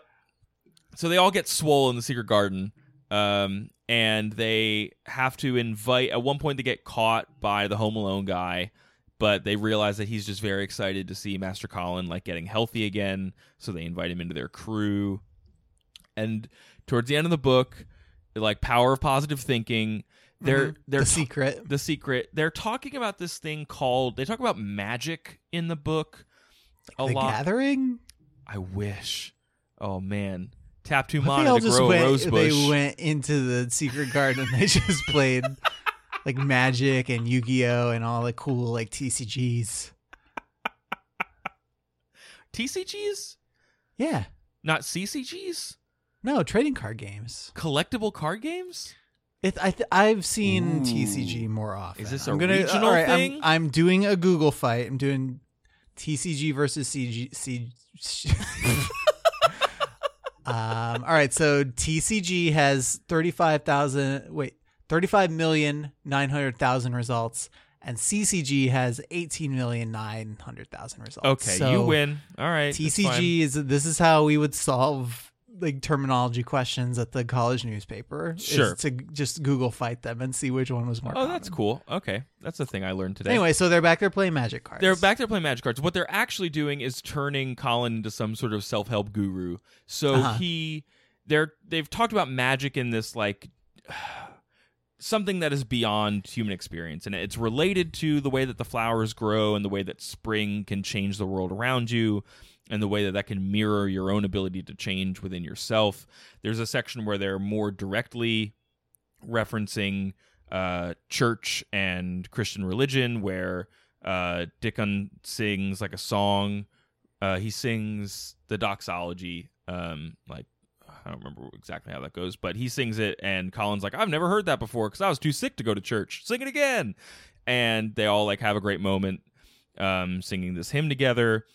B: So they all get swole in the secret garden. Um, and they have to invite at one point they get caught by the home alone guy, but they realize that he's just very excited to see Master Colin like getting healthy again, so they invite him into their crew. And towards the end of the book, like power of positive thinking, they're
A: Mhm.
B: they're
A: the
B: ta-
A: secret.
B: the secret. They're talking about this thing called they talk about magic in the book a
A: the
B: lot.
A: gathering.
B: I wish. Oh man, tap two
A: they
B: to grow
A: went. They went into the secret garden. and They just played like Magic and Yu Gi Oh and all the cool like TCGs.
B: TCGs,
A: Yeah,
B: not CCGs.
A: no trading card games.
B: Collectible card games.
A: It, I th- I've seen
C: Ooh.
A: TCG more often.
B: Is this
A: I'm
B: a
A: gonna,
B: regional
A: all right, I'm-
B: thing?
A: I'm, doing a Google fight. I'm doing TCG versus CG. C- um, all right, so TCG has 35,000, wait, 35,900,000 results, and CCG has 18,900,000 results.
B: Okay,
A: So
B: you win. All right.
A: TCG is this is how we would solve like terminology questions at the college newspaper. is
B: Sure.
A: to just Google fight them and see which one was more.
B: Oh, that's cool. Okay, that's the thing I learned today.
A: Anyway, so they're back there playing magic cards.
B: They're back there playing magic cards. What they're actually doing is turning Colin into some sort of self-help guru. So
A: Uh-huh.
B: he they're they've talked about magic in this like something that is beyond human experience and it's related to the way that the flowers grow and the way that spring can change the world around you and the way that that can mirror your own ability to change within yourself. There's a section where they're more directly referencing uh, church and Christian religion, where uh, Dickon sings like a song. Uh, he sings the doxology, um, like I don't remember exactly how that goes, but he sings it, and Colin's like, "I've never heard that before because I was too sick to go to church. Sing it again!" And they all like have a great moment um, singing this hymn together,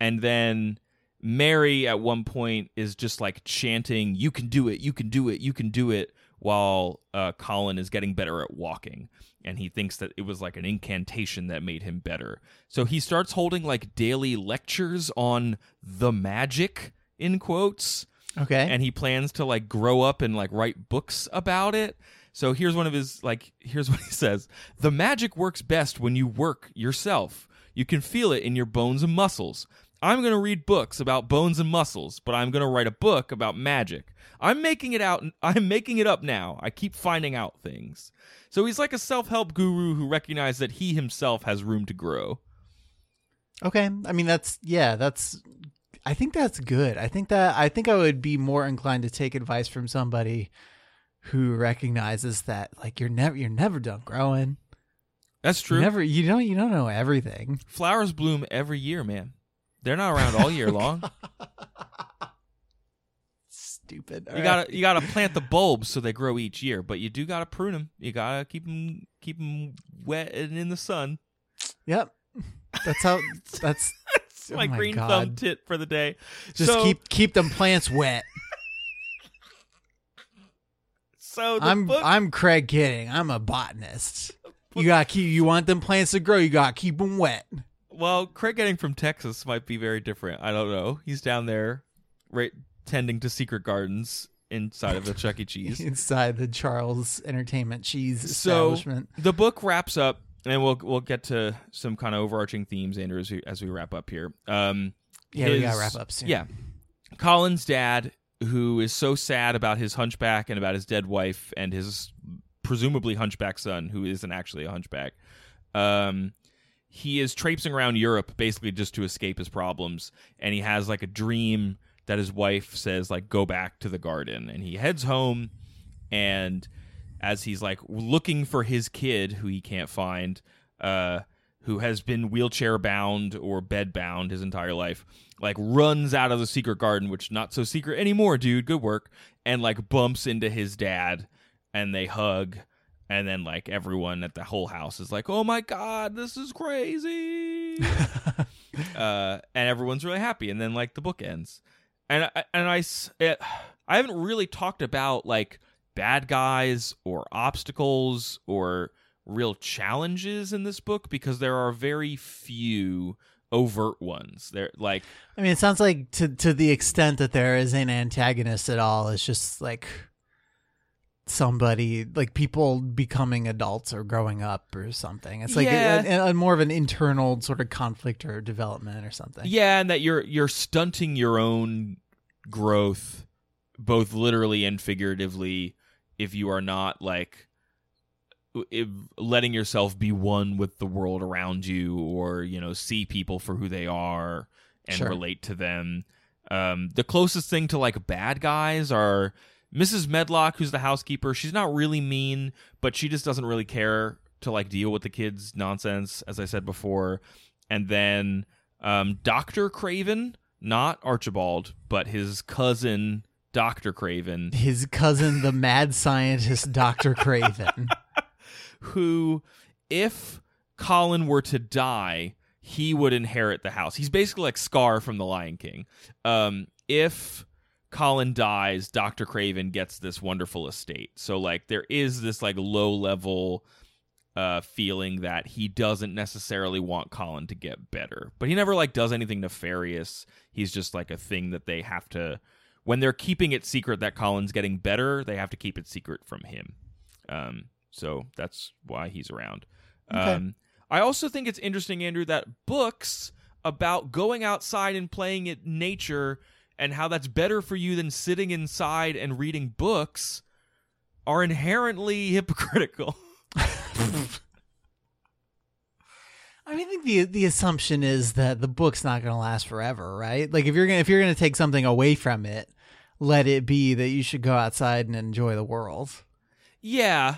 B: and then Mary at one point is just like chanting, "You can do it! You can do it! You can do it!" While uh, Colin is getting better at walking, and he thinks that it was like an incantation that made him better. So he starts holding like daily lectures on the magic in quotes
A: okay.
B: and he plans to like grow up and like write books about it. So here's one of his like here's what he says. The magic works best when you work yourself. You can feel it in your bones and muscles. I'm going to read books about bones and muscles, but I'm going to write a book about magic. I'm making it out I'm making it up now. I keep finding out things. So he's like a self-help guru who recognized that he himself has room to grow.
A: Okay. I mean, that's yeah. That's. I think that's good. I think that I think I would be more inclined to take advice from somebody who recognizes that like you're never you're never done growing.
B: That's
A: You
B: true.
A: never you don't you don't know everything.
B: Flowers bloom every year, man. They're not around all year long.
A: Stupid.
B: You gotta you gotta plant the bulbs so they grow each year, but you do gotta prune them. You gotta keep them keep them wet and in the sun.
A: Yep. That's how. That's Oh
B: my,
A: my
B: green
A: God.
B: thumb tit for the day.
A: just
B: So-
A: keep keep them plants wet.
B: So the
A: I'm
B: book,
A: I'm Craig kidding. I'm a botanist. You gotta keep. You want them plants to grow. You gotta keep them wet.
B: well, Craig getting from Texas might be very different. I don't know. He's down there, right, tending to secret gardens inside of the Chuck E. Cheese.
A: inside the Charles Entertainment Cheese
B: So
A: establishment.
B: the book wraps up, and we'll we'll get to some kind of overarching themes, Andrew, as we as we wrap up here. Um,
A: Yeah, we gotta wrap up soon.
B: Yeah. Colin's dad, who is so sad about his hunchback and about his dead wife and his presumably hunchback son, who isn't actually a hunchback, um, he is traipsing around Europe basically just to escape his problems. And he has like a dream that his wife says, like, go back to the garden. And he heads home and as he's like looking for his kid who he can't find, uh, who has been wheelchair bound or bed bound his entire life, like runs out of the secret garden, which not so secret anymore, dude. Good work, and like bumps into his dad, and they hug, and then like everyone at the whole house is like, "Oh my god, this is crazy," uh, and everyone's really happy, and then like the book ends, and I, and I. it, I haven't really talked about like bad guys or obstacles or real challenges in this book because there are very few overt ones. They're like
A: I mean, it sounds like to to the extent that there is an antagonist at all, it's just like somebody like people becoming adults or growing up or something. It's like
B: Yeah.
A: a, a- a more of an internal sort of conflict or development or something.
B: yeah, and that you're you're stunting your own growth both literally and figuratively if you are not like if letting yourself be one with the world around you or you know see people for who they are and
A: Sure.
B: relate to them. Um, the closest thing to like bad guys are mrs medlock who's the housekeeper. She's not really mean but she just doesn't really care to like deal with the kids nonsense as i said before. And then um, dr craven not archibald but his cousin dr craven
A: His cousin, the mad scientist, Doctor Craven.
B: who, if Colin were to die, he would inherit the house. He's basically like Scar from The Lion King. Um, if Colin dies, Dr. Craven gets this wonderful estate. So like there is this like low level uh feeling that he doesn't necessarily want Colin to get better. But he never like does anything nefarious. He's just like a thing that they have to when they're keeping it secret that Colin's getting better, they have to keep it secret from him. Um so that's why he's around.
A: Okay.
B: Um I also think it's interesting Andrew that books about going outside and playing in nature and how that's better for you than sitting inside and reading books are inherently hypocritical.
A: I mean, I think the the assumption is that the book's not going to last forever, right? Like if you're gonna if you're gonna take something away from it, let it be that you should go outside and enjoy the world.
B: yeah,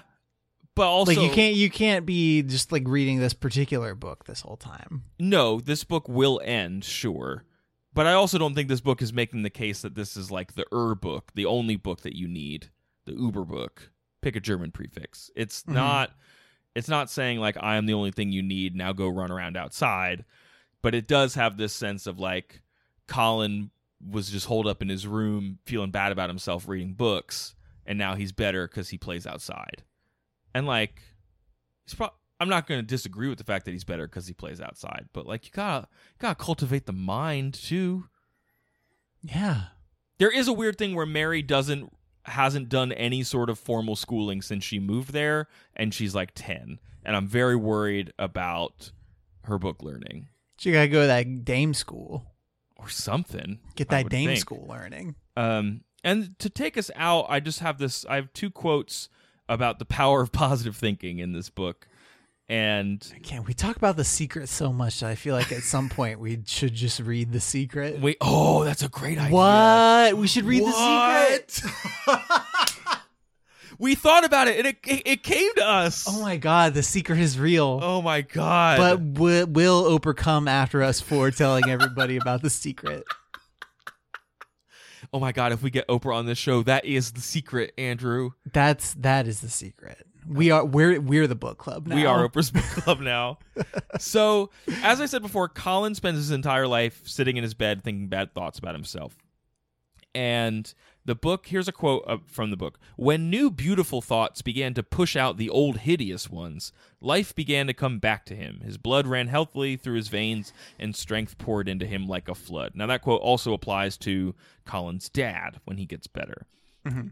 B: but also
A: like you can't you can't be just like reading this particular book this whole time.
B: No, this book will end, sure. But I also don't think this book is making the case that this is like the Ur book, the only book that you need, the Uber book. Pick a German prefix. It's
A: Mhm.
B: not it's not saying like I am the only thing you need, now go run around outside. But it does have this sense of like Colin was just holed up in his room feeling bad about himself reading books and now he's better cuz he plays outside. And like he's pro- I'm not going to disagree with the fact that he's better because he plays outside, but like you gotta you gotta cultivate the mind too.
A: Yeah.
B: There is a weird thing where Mary doesn't hasn't done any sort of formal schooling since she moved there, and she's like ten, and I'm very worried about her book learning
A: she gotta go to that dame school.
B: Or something.
A: Get that dame
B: think.
A: school learning.
B: Um, and to take us out, I just have this. I have two quotes about the power of positive thinking in this book, and
A: Can't we talk about the secret so much that I feel like at some point we should just read the secret?
B: wait. Oh, that's a great idea.
A: What? We should read the secret.
B: We thought about it, and it it, it came to us.
A: Oh my god, the secret is real.
B: Oh my god!
A: but w- will Oprah come after us for telling everybody about the secret?
B: oh my god! If we get Oprah on this show, that is the secret, Andrew.
A: That's that is the secret. We are we're we're the book club now.
B: We are Oprah's book club now. so, as I said before, Colin spends his entire life sitting in his bed thinking bad thoughts about himself. And the book, here's a quote from the book. When new beautiful thoughts began to push out the old hideous ones, life began to come back to him. His blood ran healthily through his veins, and strength poured into him like a flood. Now, that quote also applies to Colin's dad when he gets better.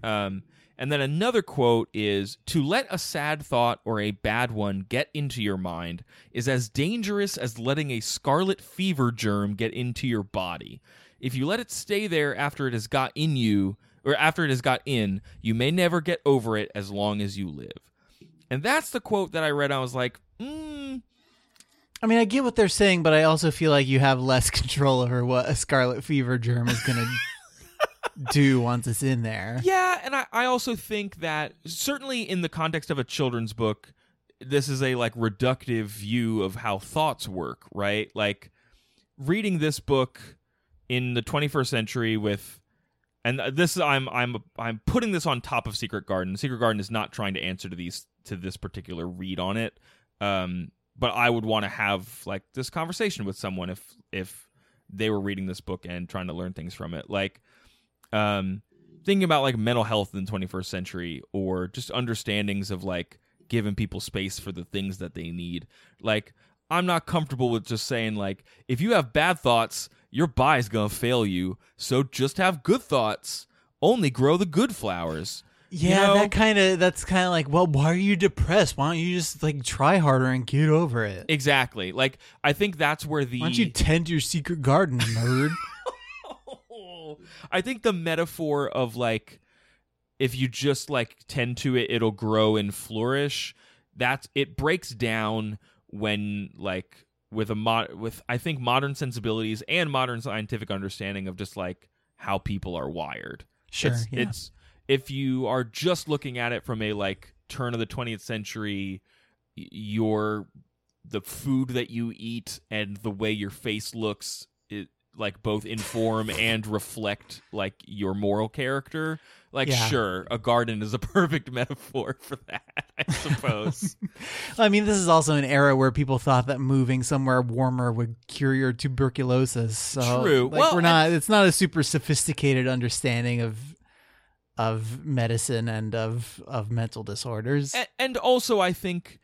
B: Um, and then another quote is To let a sad thought or a bad one get into your mind is as dangerous as letting a scarlet fever germ get into your body. If you let it stay there after it has got in you, or after it has got in, you may never get over it as long as you live. And that's the quote that I read. I was like, mm,
A: I mean, I get what they're saying, but I also feel like you have less control over what a scarlet fever germ is going to do once it's in there.
B: Yeah, and I, I also think that certainly in the context of a children's book, this is a like reductive view of how thoughts work, right? Like reading this book in the 21st century with and this I'm I'm I'm putting this on top of Secret Garden. Secret Garden is not trying to answer to these to this particular read on it. Um but I would want to have like this conversation with someone if if they were reading this book and trying to learn things from it. Like um thinking about like mental health in the 21st century or just understandings of like giving people space for the things that they need like i'm not comfortable with just saying like if you have bad thoughts your body's gonna fail you so just have good thoughts only grow the good flowers You
A: Yeah,
B: know?
A: that kind of that's kind of like, well, why are you depressed? Why don't you just like try harder and get over it?
B: exactly like i think that's where the
A: Why don't you tend your secret garden, nerd?
B: I think the metaphor of like if you just like tend to it it'll grow and flourish that's it breaks down when like with a mod with I think modern sensibilities and modern scientific understanding of just like how people are wired.
A: Sure,
B: It's,
A: yeah.
B: it's if you are just looking at it from a like turn of the 20th century your the food that you eat and the way your face looks it like both inform and reflect like your moral character like
A: Yeah.
B: sure a garden is a perfect metaphor for that i suppose.
A: I mean, this is also an era where people thought that moving somewhere warmer would cure your tuberculosis. So,
B: True.
A: Like,
B: Well,
A: we're not. It's not a super sophisticated understanding of of medicine and of of mental disorders.
B: and, and also I think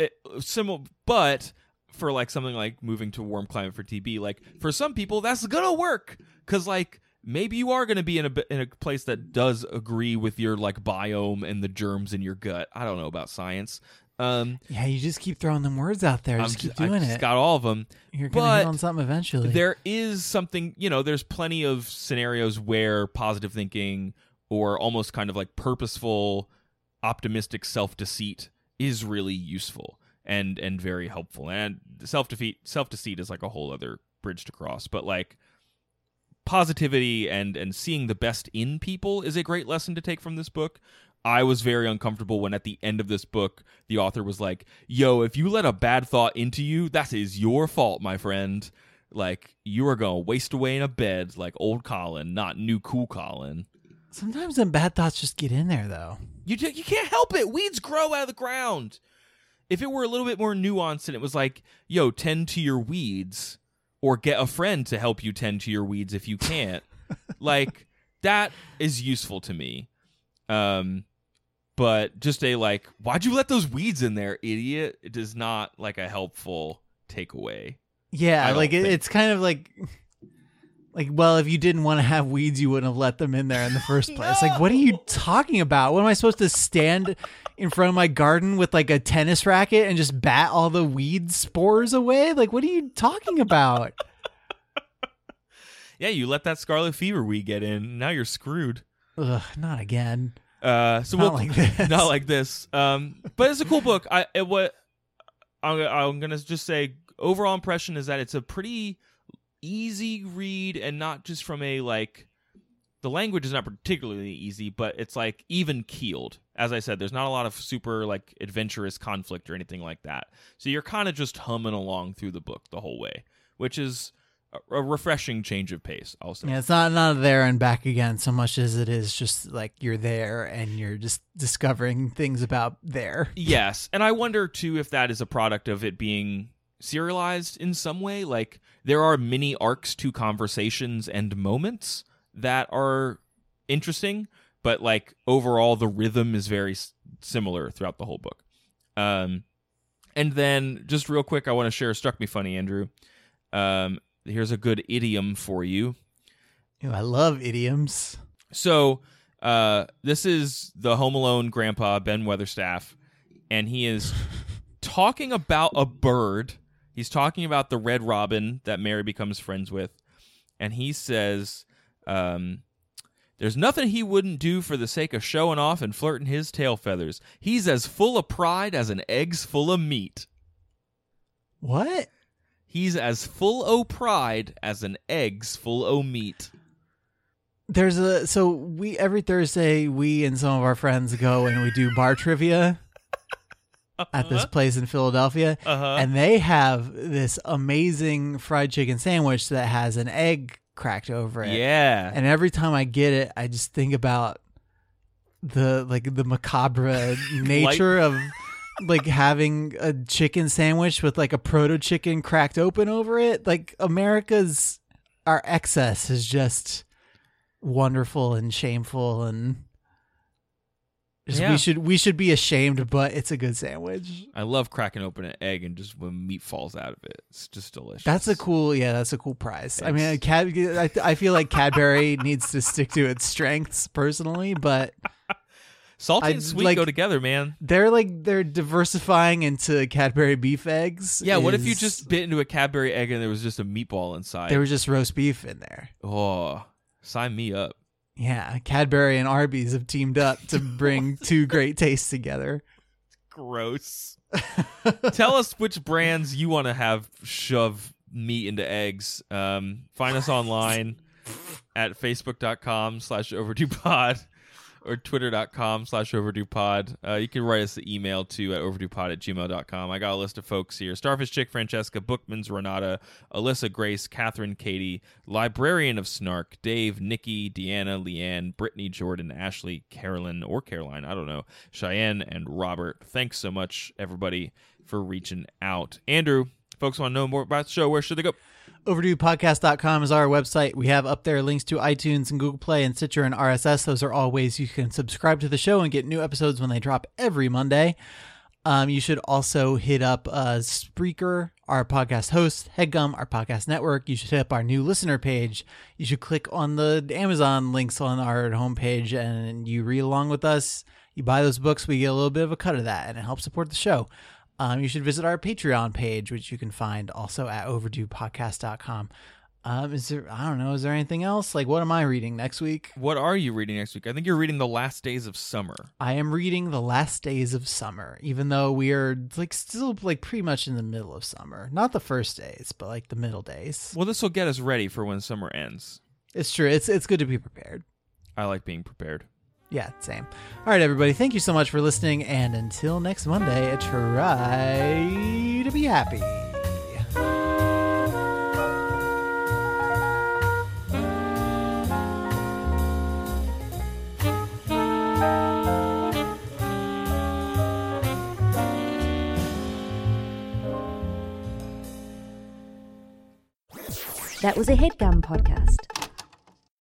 B: uh, similar, but for like something like moving to a warm climate for TB, like for some people that's gonna work because like maybe you are gonna be in a in a place that does agree with your like biome and the germs in your gut. I don't know about science. Um,
A: yeah, you just keep throwing them words out there.
B: I'm
A: Just keep
B: I
A: doing
B: just
A: it.
B: got all of them.
A: You're gonna hit on something eventually.
B: There is something, you know, there's plenty of scenarios where positive thinking or almost kind of like purposeful, optimistic self deceit is really useful and and very helpful. And self defeat self deceit is like a whole other bridge to cross. But like positivity and and seeing the best in people is a great lesson to take from this book. I was very uncomfortable when at the end of this book the author was like, "Yo, if you let a bad thought into you, that is your fault, my friend. Like you are going to waste away in a bed like old Colin, not new cool Colin."
A: Sometimes them bad thoughts just get in there, though.
B: You ju- you can't help it. Weeds grow out of the ground. If it were a little bit more nuanced and it was like, "Yo, tend to your weeds," or get a friend to help you tend to your weeds if you can't, like that is useful to me. Um, but just a like, why'd you let those weeds in there, idiot? It is not like a helpful takeaway.
A: Yeah, like it, it's kind of like like well, if you didn't want to have weeds, you wouldn't have let them in there in the first place. Like, what are you talking about? What am I supposed to stand in front of my garden with like a tennis racket and just bat all the weed spores away? Like, what are you talking about?
B: Yeah, you let that scarlet fever weed get in. Now you're screwed.
A: Ugh, not again.
B: Uh, so
A: Not
B: we'll
A: like this.
B: not like this. Um, but it's a cool book. I it, what I'm I'm gonna just say overall impression is that it's a pretty easy read and not just from a like the language is not particularly easy, but it's like even keeled. As I said, there's not a lot of super like adventurous conflict or anything like that. So you're kind of just humming along through the book the whole way, which is a, a refreshing change of pace. I'll.
A: Yeah, it's not not there and back again so much as it is just like you're there and you're just discovering things about there.
B: Yes, and I wonder too if that is a product of it being serialized in some way. Like there are mini arcs to conversations and moments that are interesting, but like overall the rhythm is very s- similar throughout the whole book. Um, and then just real quick, I want to share struck me funny, Andrew. Um, here's a good idiom for you.
A: Ew, I love idioms.
B: So, uh, this is the Home Alone grandpa, Ben Weatherstaff, and he is talking about a bird. He's talking about the red robin that Mary becomes friends with. And he says, um, There's nothing he wouldn't do for the sake of showing off and flirting his tail feathers. He's as full of pride as an egg's full of meat.
A: What?
B: He's as full o' pride as an egg's full o' meat.
A: There's a so we every Thursday we and some of our friends go and we do bar trivia at this place in Philadelphia
B: Uh-huh.
A: and they have this amazing fried chicken sandwich that has an egg cracked over it.
B: Yeah.
A: And every time I get it, I just think about the like the macabre nature of like having a chicken sandwich with like a proto chicken cracked open over it. Like America's our excess is just wonderful and shameful and
B: Yeah.
A: we should we should be ashamed, but it's a good sandwich.
B: I love cracking open an egg and just when meat falls out of it, it's just delicious.
A: That's a cool, yeah. That's a cool prize. I mean,
B: It's-
A: Cad, I, I feel like Cadbury needs to stick to its strengths personally, but
B: salty
A: I
B: and sweet
A: like-
B: go together, man.
A: they're like they're diversifying into Cadbury beef eggs.
B: Yeah, what if you just bit into a Cadbury egg and there was just a meatball inside?
A: there was just roast beef in there?
B: oh, sign me up.
A: Yeah, Cadbury and Arby's have teamed up to bring two great tastes together.
B: Gross. Tell us which brands you want to have shove meat into eggs. Um, find us online at facebook.com slash overdue pod or twitter.com slash overdue pod. Uh, you can write us an email too at overduepod at gmail.com. I got a list of folks here Starfish Chick, Francesca, Bookman's Renata, Alyssa Grace, Catherine Katie, Librarian of Snark, Dave, Nikki, Deanna, Leanne, Brittany, Jordan, Ashley, Carolyn, or Caroline, I don't know, Cheyenne, and Robert. Thanks so much, everybody, for reaching out. Andrew, folks want to know more about the show, where should they go?
A: OverduePodcast.com is our website. We have up there links to iTunes and Google Play and Stitcher and RSS. Those are all ways you can subscribe to the show and get new episodes when they drop every Monday. Um, you should also hit up uh, Spreaker, our podcast host, Headgum, our podcast network. You should hit up our new listener page. You should click on the Amazon links on our homepage and you read along with us. You buy those books, we get a little bit of a cut of that, and it helps support the show. Um, you should visit our Patreon page, which you can find also at overduepodcast.com. Um, is there, I don't know, is there anything else? Like, what am I reading next week?
B: What are you reading next week? I think you're reading The Last Days of Summer.
A: I am reading The Last Days of Summer, even though we are like still like pretty much in the middle of summer. Not the first days, but like the middle days.
B: Well, this will get us ready for when summer ends.
A: It's true. It's it's good to be prepared.
B: I like being prepared.
A: Yeah, same. All right, everybody. Thank you so much for listening. And until next Monday, try to be happy.
D: That was a headgum podcast.